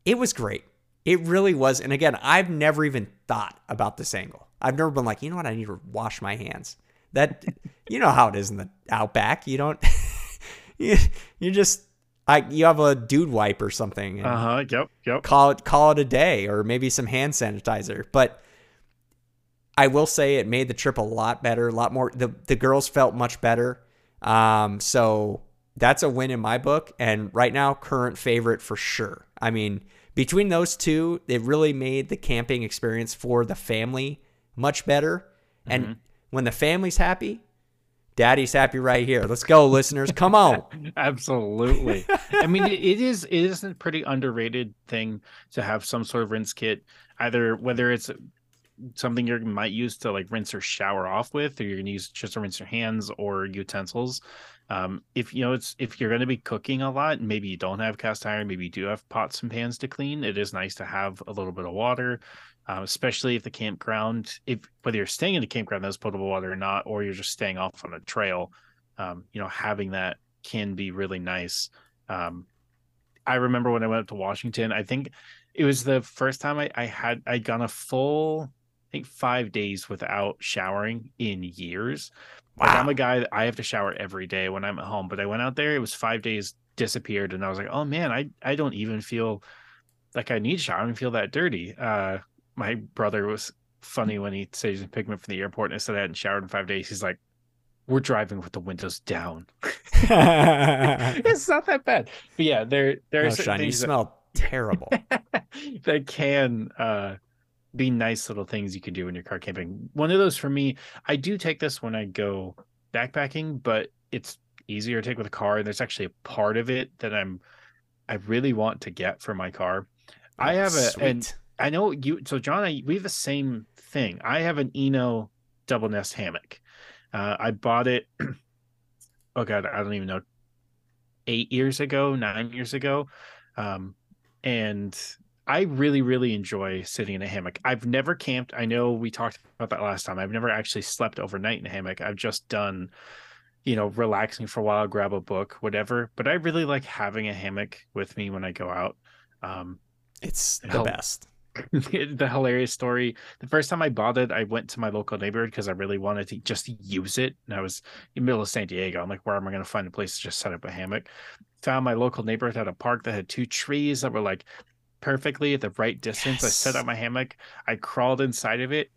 It was great. It really was. And again, I've never even thought about this angle. I've never been like, you know what, I need to wash my hands. That you know how it is in the outback. You don't you, you just I you have a dude wipe or something. Uh huh. Yep. Yep. Call it call it a day, or maybe some hand sanitizer. But I will say it made the trip a lot better, a lot more. The the girls felt much better. Um, so that's a win in my book. And right now, current favorite for sure. I mean, between those two, it really made the camping experience for the family much better. And mm-hmm. when the family's happy, daddy's happy right here. Let's go, listeners. Come on. Absolutely. I mean, it is it is a pretty underrated thing to have some sort of rinse kit, either whether it's something you might use to like rinse or shower off with, or you're gonna use just to rinse your hands or utensils. Um, if you know it's if you're going to be cooking a lot, maybe you don't have cast iron, maybe you do have pots and pans to clean. It is nice to have a little bit of water, um, especially if the campground, if whether you're staying in a campground that's potable water or not, or you're just staying off on a trail, um, you know, having that can be really nice. Um, I remember when I went up to Washington, I think it was the first time I, I had I'd gone a full I think five days without showering in years Wow. Like I'm a guy that I have to shower every day when I'm at home, but I went out there, it was five days disappeared, and I was like, oh man, I I don't even feel like I need to shower. I don't feel that dirty. Uh, my brother was funny when he said he's pick me up from the airport and I said I hadn't showered in five days. He's like, we're driving with the windows down. it's not that bad. But yeah, there there's oh, Sean, you smell terrible. that can uh be nice little things you can do when you're car camping. One of those for me, I do take this when I go backpacking, but it's easier to take with a car. And there's actually a part of it that I'm I really want to get for my car. Oh, I have a sweet. and I know you so John, I, we have the same thing. I have an Eno double nest hammock. Uh, I bought it oh god, I don't even know, eight years ago, nine years ago. Um, and I really, really enjoy sitting in a hammock. I've never camped. I know we talked about that last time. I've never actually slept overnight in a hammock. I've just done, you know, relaxing for a while, grab a book, whatever. But I really like having a hammock with me when I go out. Um, it's the best. the hilarious story. The first time I bought it, I went to my local neighborhood because I really wanted to just use it. And I was in the middle of San Diego. I'm like, where am I going to find a place to just set up a hammock? Found my local neighborhood had a park that had two trees that were like perfectly at the right distance. Yes. I set up my hammock. I crawled inside of it,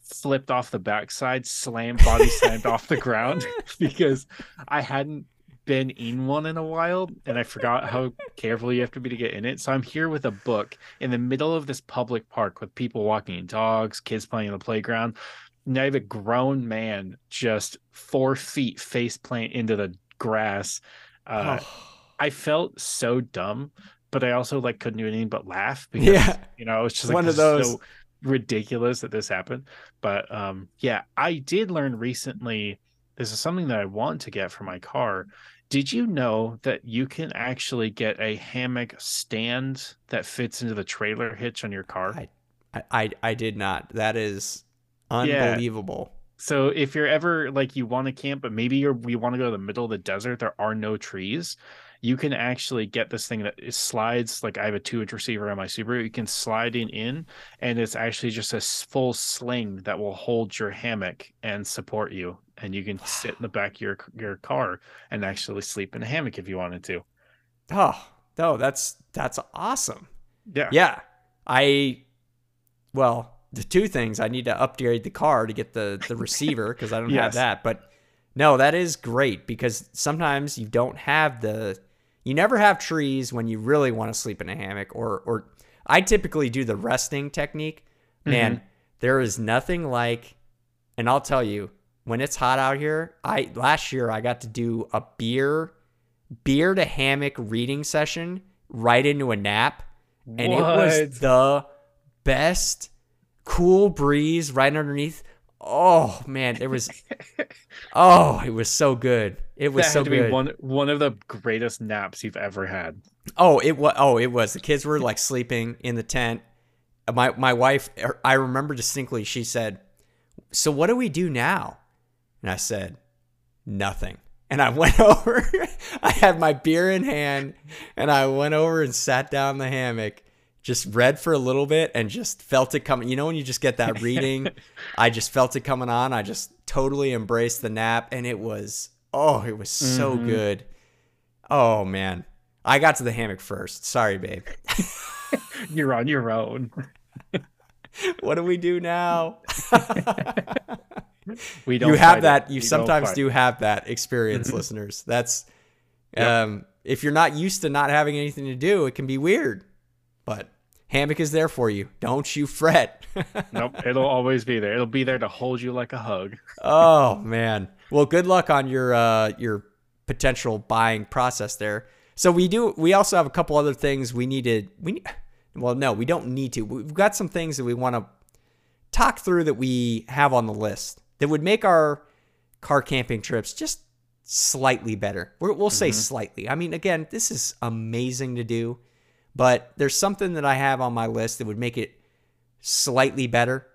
flipped off the backside, slammed, body slammed off the ground because I hadn't been in one in a while and I forgot how careful you have to be to get in it. So I'm here with a book in the middle of this public park with people walking dogs, kids playing on the playground. Now I have a grown man just four feet face plant into the grass. Uh, oh. I felt so dumb, but I also like couldn't do anything but laugh because yeah. you know it's just like, one of those so ridiculous that this happened. But um, yeah, I did learn recently. This is something that I want to get for my car. Did you know that you can actually get a hammock stand that fits into the trailer hitch on your car? I I, I did not. That is unbelievable. Yeah. So if you're ever like you want to camp, but maybe you're you want to go to the middle of the desert, there are no trees you can actually get this thing that slides like I have a two inch receiver on my Subaru. You can slide in in, and it's actually just a full sling that will hold your hammock and support you, and you can sit in the back of your your car and actually sleep in a hammock if you wanted to. Oh no, that's that's awesome. Yeah, yeah. I well, the two things I need to upgrade the car to get the the receiver because I don't yes. have that, but. No, that is great because sometimes you don't have the you never have trees when you really want to sleep in a hammock or or I typically do the resting technique. Man, mm-hmm. there is nothing like and I'll tell you, when it's hot out here, I last year I got to do a beer beer to hammock reading session right into a nap and what? it was the best cool breeze right underneath oh man, it was oh, it was so good. It was so good. one one of the greatest naps you've ever had. Oh, it was. Oh, it was. The kids were like sleeping in the tent. My my wife, er, I remember distinctly. She said, "So what do we do now?" And I said, "Nothing." And I went over. I had my beer in hand, and I went over and sat down in the hammock just read for a little bit and just felt it coming. You know, when you just get that reading, I just felt it coming on. I just totally embraced the nap and it was, oh, it was so mm-hmm. good. Oh, man. I got to the hammock first. Sorry, babe. You're on your own. what do we do now? we don't. You have that. it. You We sometimes do have that experience, listeners. That's Yep. um, if you're not used to not having anything to do, it can be weird. But hammock is there for you. Don't you fret. Nope. It'll always be there. It'll be there to hold you like a hug. oh man. Well, good luck on your uh, your potential buying process there. So we do. We also have a couple other things we need to. We well, no, we don't need to. We've got some things that we want to talk through that we have on the list that would make our car camping trips just slightly better. We're, we'll say mm-hmm. slightly. I mean, again, this is amazing to do, but there's something that I have on my list that would make it slightly better.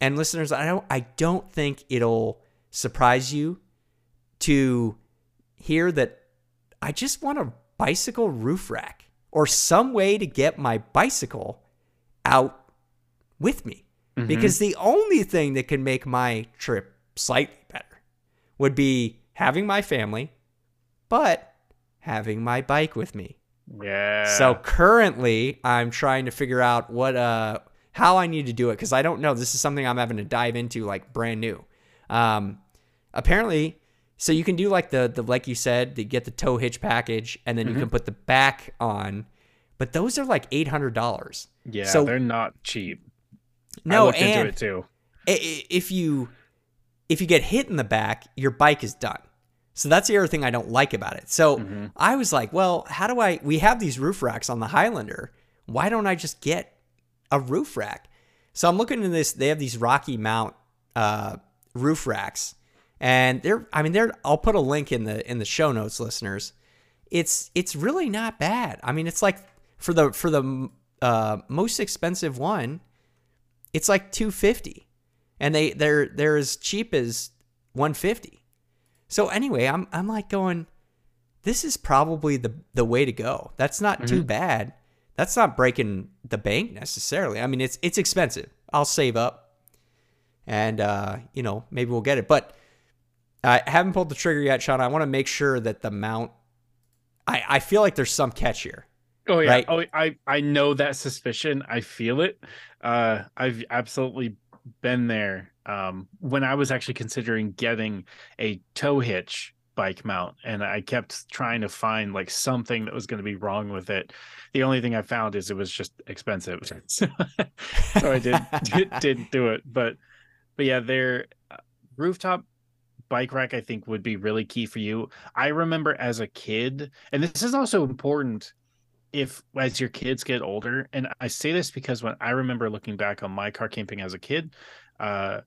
And listeners, I don't I don't think it'll surprise you to hear that I just want a bicycle roof rack or some way to get my bicycle out with me. Mm-hmm. Because the only thing that can make my trip slightly better would be having my family, but having my bike with me. Yeah. So currently, I'm trying to figure out what uh how I need to do it because I don't know. This is something I'm having to dive into like brand new. Um, apparently, so you can do like the the like you said, to get the tow hitch package, and then you can put the back on, but those are like eight hundred dollars. yeah, so- they're not cheap. I No, looked into and it too. i- i- if you if you get hit in the back, your bike is done. So that's the other thing I don't like about it. So Mm-hmm. I was like, well, how do I? We have these roof racks on the Highlander. Why don't I just get a roof rack? So I'm looking into this. They have these Rocky Mount uh, roof racks, and they're. I mean, they're. I'll put a link in the in the show notes, listeners. It's it's really not bad. I mean, it's like for the for the uh, most expensive one, it's like 250 and they they're they're as cheap as 150 so anyway i'm i'm like going this is probably the the way to go. That's not too bad. That's not breaking the bank necessarily. I mean it's it's expensive. I'll save up and uh you know maybe we'll get it. But i haven't pulled the trigger yet sean. I want to make sure that the mount i i feel like there's some catch here. Oh yeah. right? Oh, I I know that suspicion. I feel it. Uh, I've absolutely been there. Um, when I was actually considering getting a tow hitch bike mount, and I kept trying to find like something that was going to be wrong with it. The only thing I found is it was just expensive, so, so I did, did didn't do it. But but yeah, their uh, rooftop bike rack I think would be really key for you. I remember as a kid, and this is also important if as your kids get older and i say this because when i remember looking back on my car camping as a kid uh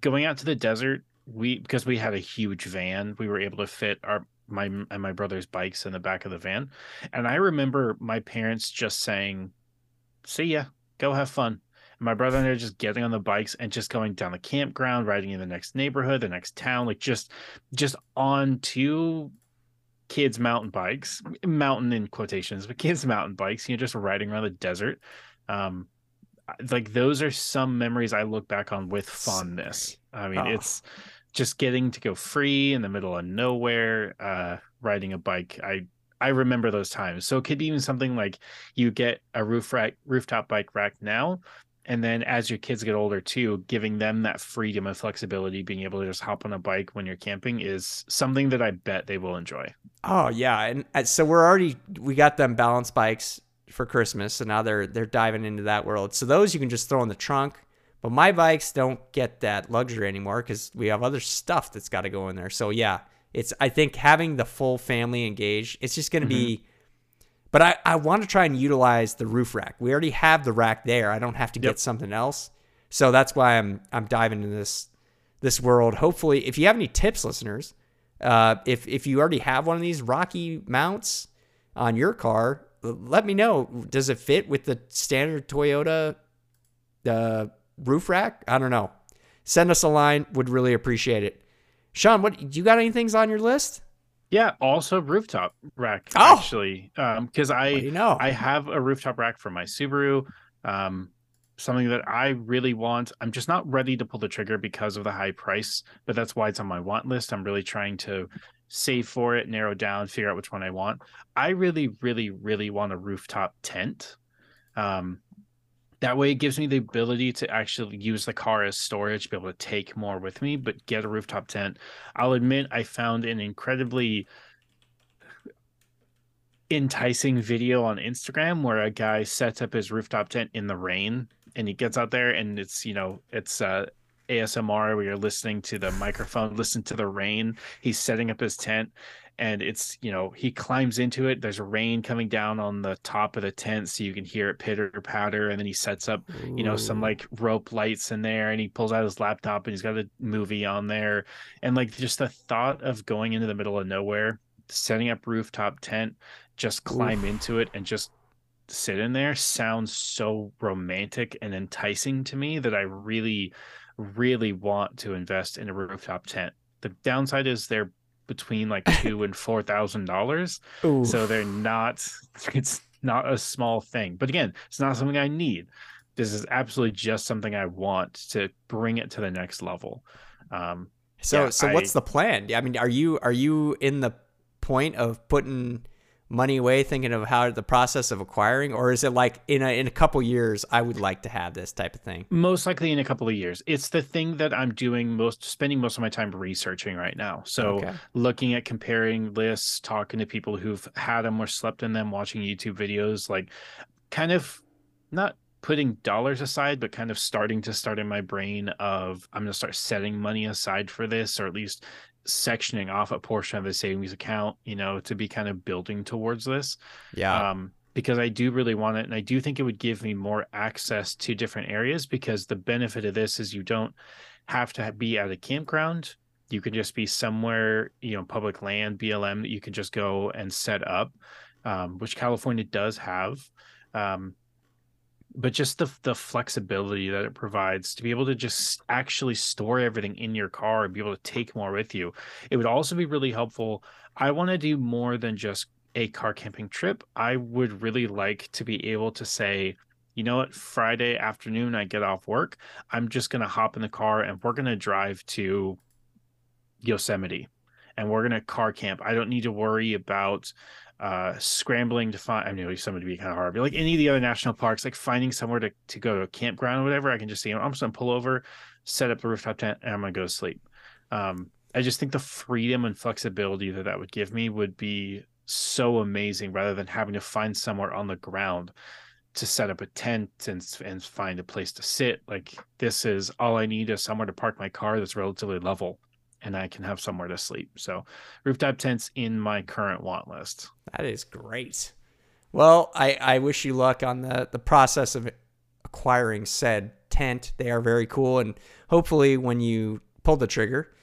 going out to the desert we because we had a huge van we were able to fit our my and my brother's bikes in the back of the van. And i remember my parents just saying see ya go have fun. And my brother and I just getting on the bikes and just going down the campground riding in the next neighborhood the next town like just just on to kids mountain bikes mountain in quotations but kids mountain bikes you know just riding around the desert. Um like those are some memories i look back on with fondness. I mean Oh. it's just getting to go free in the middle of nowhere uh riding a bike. I i remember those times. So it could be even something like you get a roof rack rooftop bike rack now and then as your kids get older too giving them that freedom and flexibility being able to just hop on a bike when you're camping is something that i bet they will enjoy Oh yeah, and uh, so we're already we got them balance bikes for Christmas, so now they're they're diving into that world. So those you can just throw in the trunk, but my bikes don't get that luxury anymore because we have other stuff that's got to go in there. So yeah, it's I think having the full family engaged, it's just going to be. But I I want to try and utilize the roof rack. We already have the rack there. I don't have to Yep. get something else. So that's why I'm I'm diving into this this world. Hopefully, if you have any tips, listeners, uh, if if you already have one of these RockyMounts on your car, let me know. Does it fit with the standard Toyota uh, roof rack? I don't know. Send us a line. Would really appreciate it. Sean, what you got? Any things on your list? Yeah, also rooftop rack Oh! actually, because I you know? I have a rooftop rack for my Subaru. Um, something that I really want. I'm just not ready to pull the trigger because of the high price, but that's why it's on my want list. I'm really trying to save for it, narrow down, figure out which one I want. I really, really, really want a rooftop tent. Um, that way, it gives me the ability to actually use the car as storage, be able to take more with me, but get a rooftop tent. I'll admit, I found an incredibly enticing video on Instagram where a guy sets up his rooftop tent in the rain and he gets out there and it's, you know, it's uh ASMR where you're listening to the microphone, listen to the rain. He's setting up his tent and it's, you know, he climbs into it. There's rain coming down on the top of the tent so you can hear it pitter patter. And then he sets up, Ooh. you know, some like rope lights in there and he pulls out his laptop and he's got a movie on there. And like just the thought of going into the middle of nowhere, setting up rooftop tent, just climb Oof. into it and just sit in there sounds so romantic and enticing to me that I really really want to invest in a rooftop tent. The downside is they're between like two and four thousand dollars, so they're not. It's not a small thing. But again, it's not something I need. This is absolutely just something I want to bring it to the next level. Um, so, yeah, so I, what's the plan? I mean, are you are you in the point of putting money away thinking of how the process of acquiring or is it like in a in a couple years I would like to have this type of thing? Most likely in a couple of years. It's the thing that I'm doing most spending most of my time researching right now. So okay. looking at comparing lists, talking to people who've had them or slept in them, watching YouTube videos like kind of not putting dollars aside, but kind of starting to start in my brain of I'm going to start setting money aside for this, or at least sectioning off a portion of the savings account, you know, to be kind of building towards this. Yeah. Um, because I do really want it. And I do think it would give me more access to different areas because the benefit of this is you don't have to be at a campground. You can just be somewhere, you know, public land, BLM that you can just go and set up, um, which California does have. Um, but just the the flexibility that it provides to be able to just actually store everything in your car and be able to take more with you. It would also be really helpful. I want to do more than just a car camping trip. I would really like to be able to say, you know what, Friday afternoon I get off work, I'm just going to hop in the car and we're going to drive to Yosemite and we're going to car camp. I don't need to worry about uh, scrambling to find. I know somebody to be kind of hard, but like any of the other national parks, like finding somewhere to, to go to a campground or whatever, I can just say, I'm just gonna pull over, set up the rooftop tent, and I'm gonna go to sleep. Um, I just think the freedom and flexibility that that would give me would be so amazing, rather than having to find somewhere on the ground to set up a tent and and find a place to sit. Like this is all I need is somewhere to park my car that's relatively level and I can have somewhere to sleep. So, rooftop tents in my current want list. That is great. Well, I, I wish you luck on the, the process of acquiring said tent. They are very cool. And hopefully, when you pull the trigger,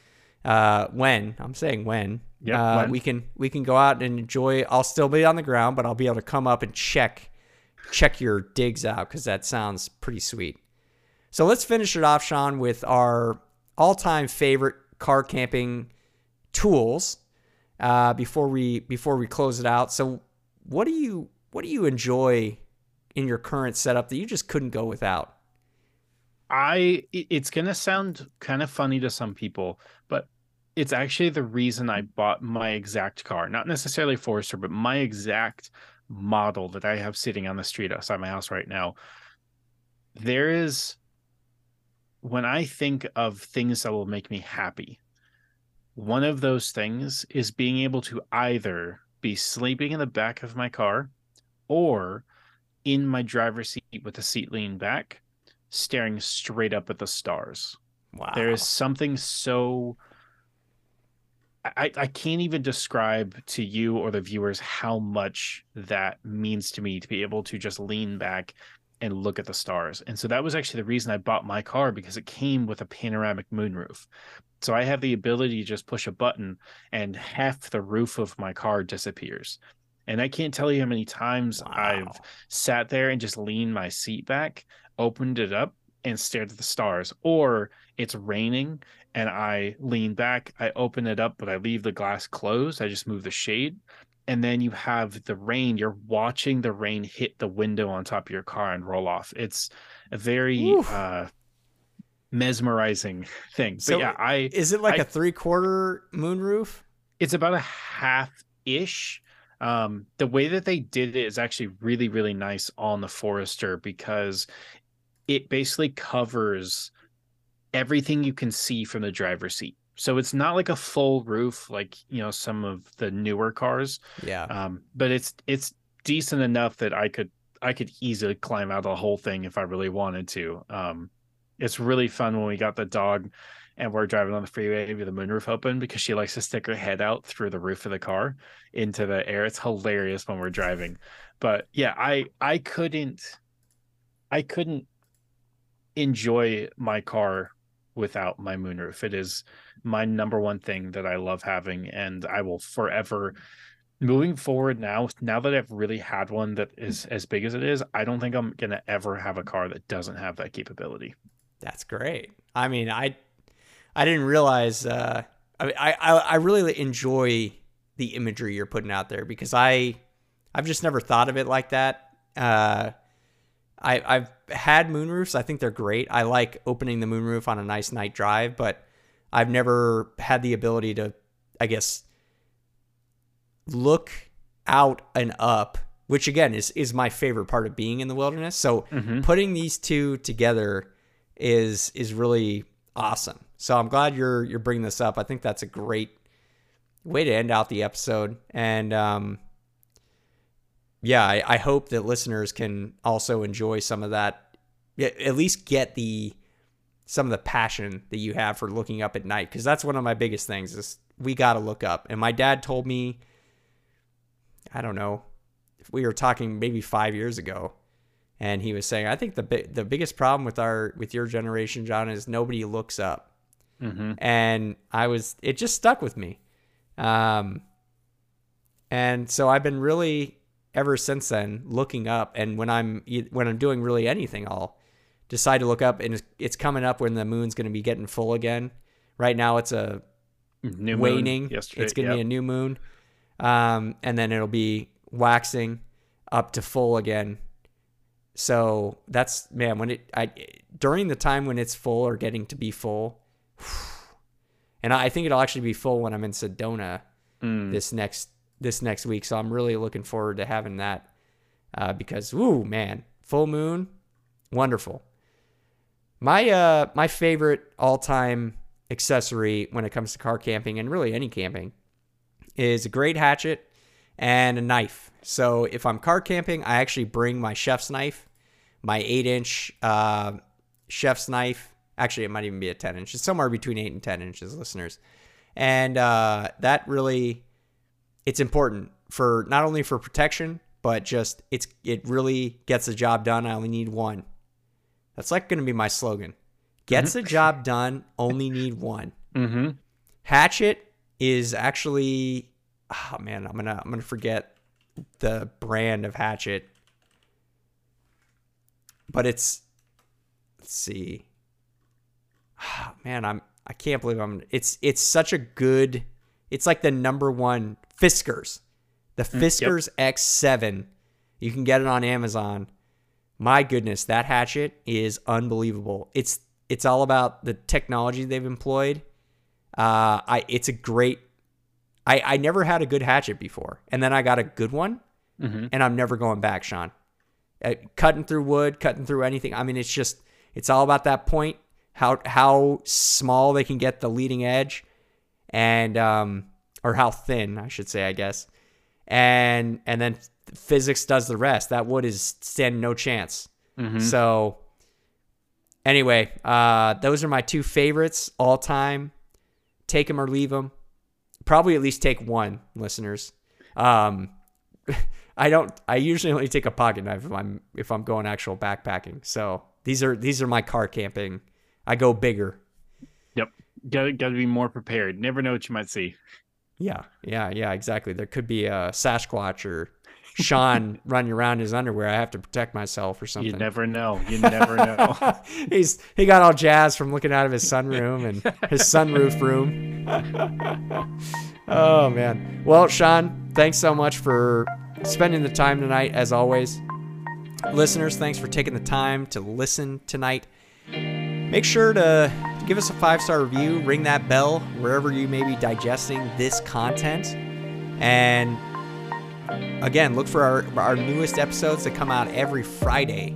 uh, when I'm saying when, yep, uh, when, we can we can go out and enjoy. I'll still be on the ground, but I'll be able to come up and check check your digs out because that sounds pretty sweet. So let's finish it off, Sean, with our all time favorite car camping tools uh, before we before we close it out. So, what do you what do you enjoy in your current setup that you just couldn't go without? I it's gonna sound kind of funny to some people, but it's actually the reason I bought my exact car, not necessarily Forester, but my exact model that I have sitting on the street outside my house right now. There is when I think of things that will make me happy, one of those things is being able to either be sleeping in the back of my car or in my driver's seat with the seat leaned back, staring straight up at the stars. Wow. There is something so I, I can't even describe to you or the viewers how much that means to me to be able to just lean back and look at the stars. And so that was actually the reason I bought my car because it came with a panoramic moonroof. So I have the ability to just push a button and half the roof of my car disappears. And I can't tell you how many times wow. I've sat there and just leaned my seat back, opened it up, and stared at the stars. Or it's raining and I lean back, I open it up, but I leave the glass closed. I just move the shade and then you have the rain you're watching the rain hit the window on top of your car and roll off it's a very uh mesmerizing thing so but yeah i is it like I, a three quarter moonroof it's about a half ish. Um, the way that they did it is actually really, really nice on the Forester because it basically covers everything you can see from the driver's seat. So it's not like a full roof like you know some of the newer cars. Yeah. Um, but it's it's decent enough that I could I could easily climb out the whole thing if I really wanted to. Um, it's really fun when we got the dog and we're driving on the freeway with the moonroof open because she likes to stick her head out through the roof of the car into the air. It's hilarious when we're driving. But yeah, I I couldn't I couldn't enjoy my car without my moonroof. It is my number one thing that I love having and I will forever moving forward now now that I've really had one that is as big as it is, I don't think I'm to ever have a car that doesn't have that capability. That's great. I mean, I I didn't realize. Uh, I, I I really enjoy the imagery you're putting out there because I I've just never thought of it like that. Uh, I I've had moonroofs. I think they're great. I like opening the moonroof on a nice night drive, but I've never had the ability to, I guess, look out and up, which again is is my favorite part of being in the wilderness. So mm-hmm. putting these two together is is really awesome. So I'm glad you're you're bringing this up. I think that's a great way to end out the episode. And um, yeah, I, I hope that listeners can also enjoy some of that. At least get the some of the passion that you have for looking up at night because that's one of my biggest things is we got to look up. And my dad told me, I don't know, if we were talking maybe five years ago, and he was saying, I think the the biggest problem with our with your generation, John, is nobody looks up. Mm-hmm. And I was, it just stuck with me. Um, and so I've been really ever since then looking up. And when I'm when I'm doing really anything, I'll decide to look up, and it's coming up when the moon's going to be getting full again. Right now, it's a new waning. Yesterday, it's going to yep. be a new moon, um, and then it'll be waxing up to full again. So that's man when it I during the time when it's full or getting to be full, and I think it'll actually be full when I'm in Sedona mm. this next this next week. So I'm really looking forward to having that uh, because woo man, full moon, wonderful. My uh my favorite all time accessory when it comes to car camping and really any camping is a great hatchet and a knife. So if I'm car camping, I actually bring my chef's knife, my eight inch uh, chef's knife Actually, it might even be a 10 inch. It's somewhere between 8 and 10 inches, listeners. And uh, that really, it's important for not only for protection, but just it's it really gets the job done. I only need one. That's like going to be my slogan. Gets mm-hmm. the job done, only need one. Mm-hmm. Hatchet is actually, oh man, I'm gonna I'm gonna forget the brand of hatchet, but it's let's see oh, man, I'm I can't believe I'm it's it's such a good it's like the number one Fiskars. The mm, Fiskars yep. X7. You can get it on Amazon. My goodness, that hatchet is unbelievable. It's it's all about the technology they've employed. Uh, I it's a great. I I never had a good hatchet before, and then I got a good one, mm-hmm. and I'm never going back, Sean. Uh, cutting through wood, cutting through anything. I mean, it's just it's all about that point how how small they can get the leading edge, and um, or how thin I should say, I guess, and and then physics does the rest. That wood is standing no chance. Mm-hmm. So anyway, uh, those are my two favorites all time. Take them or leave them. Probably at least take one, listeners. Um, I don't. I usually only take a pocket knife if I'm if I'm going actual backpacking. So these are these are my car camping I go bigger. Yep. Got got to be more prepared. Never know what you might see. Yeah, yeah, yeah, exactly. There could be a Sasquatch or Sean running around in his underwear. I have to protect myself or something. You never know. You never know. He's he got all jazzed from looking out of his sunroom and his sunroof room. oh man. Well, Sean, thanks so much for spending the time tonight as always. Listeners, thanks for taking the time to listen tonight. Make sure to give us a five star review, ring that bell wherever you may be digesting this content. And again, look for our, our newest episodes that come out every Friday.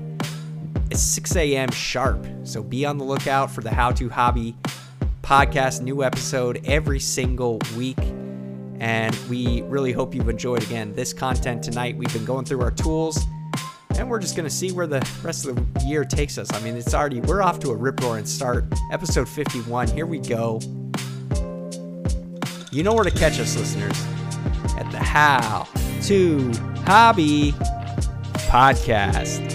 It's 6 a.m. sharp. So be on the lookout for the How to Hobby podcast, new episode every single week. And we really hope you've enjoyed again this content tonight. We've been going through our tools and we're just going to see where the rest of the year takes us. I mean, it's already, we're off to a rip roaring start. Episode 51, here we go. You know where to catch us, listeners, at the How to Hobby podcast.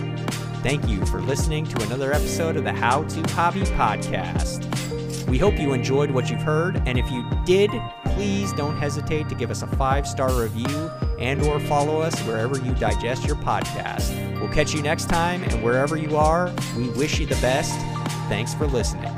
Thank you for listening to another episode of the How to Hobby podcast. We hope you enjoyed what you've heard, and if you did, please don't hesitate to give us a five-star review and or follow us wherever you digest your podcast. We'll catch you next time, and wherever you are, we wish you the best. Thanks for listening.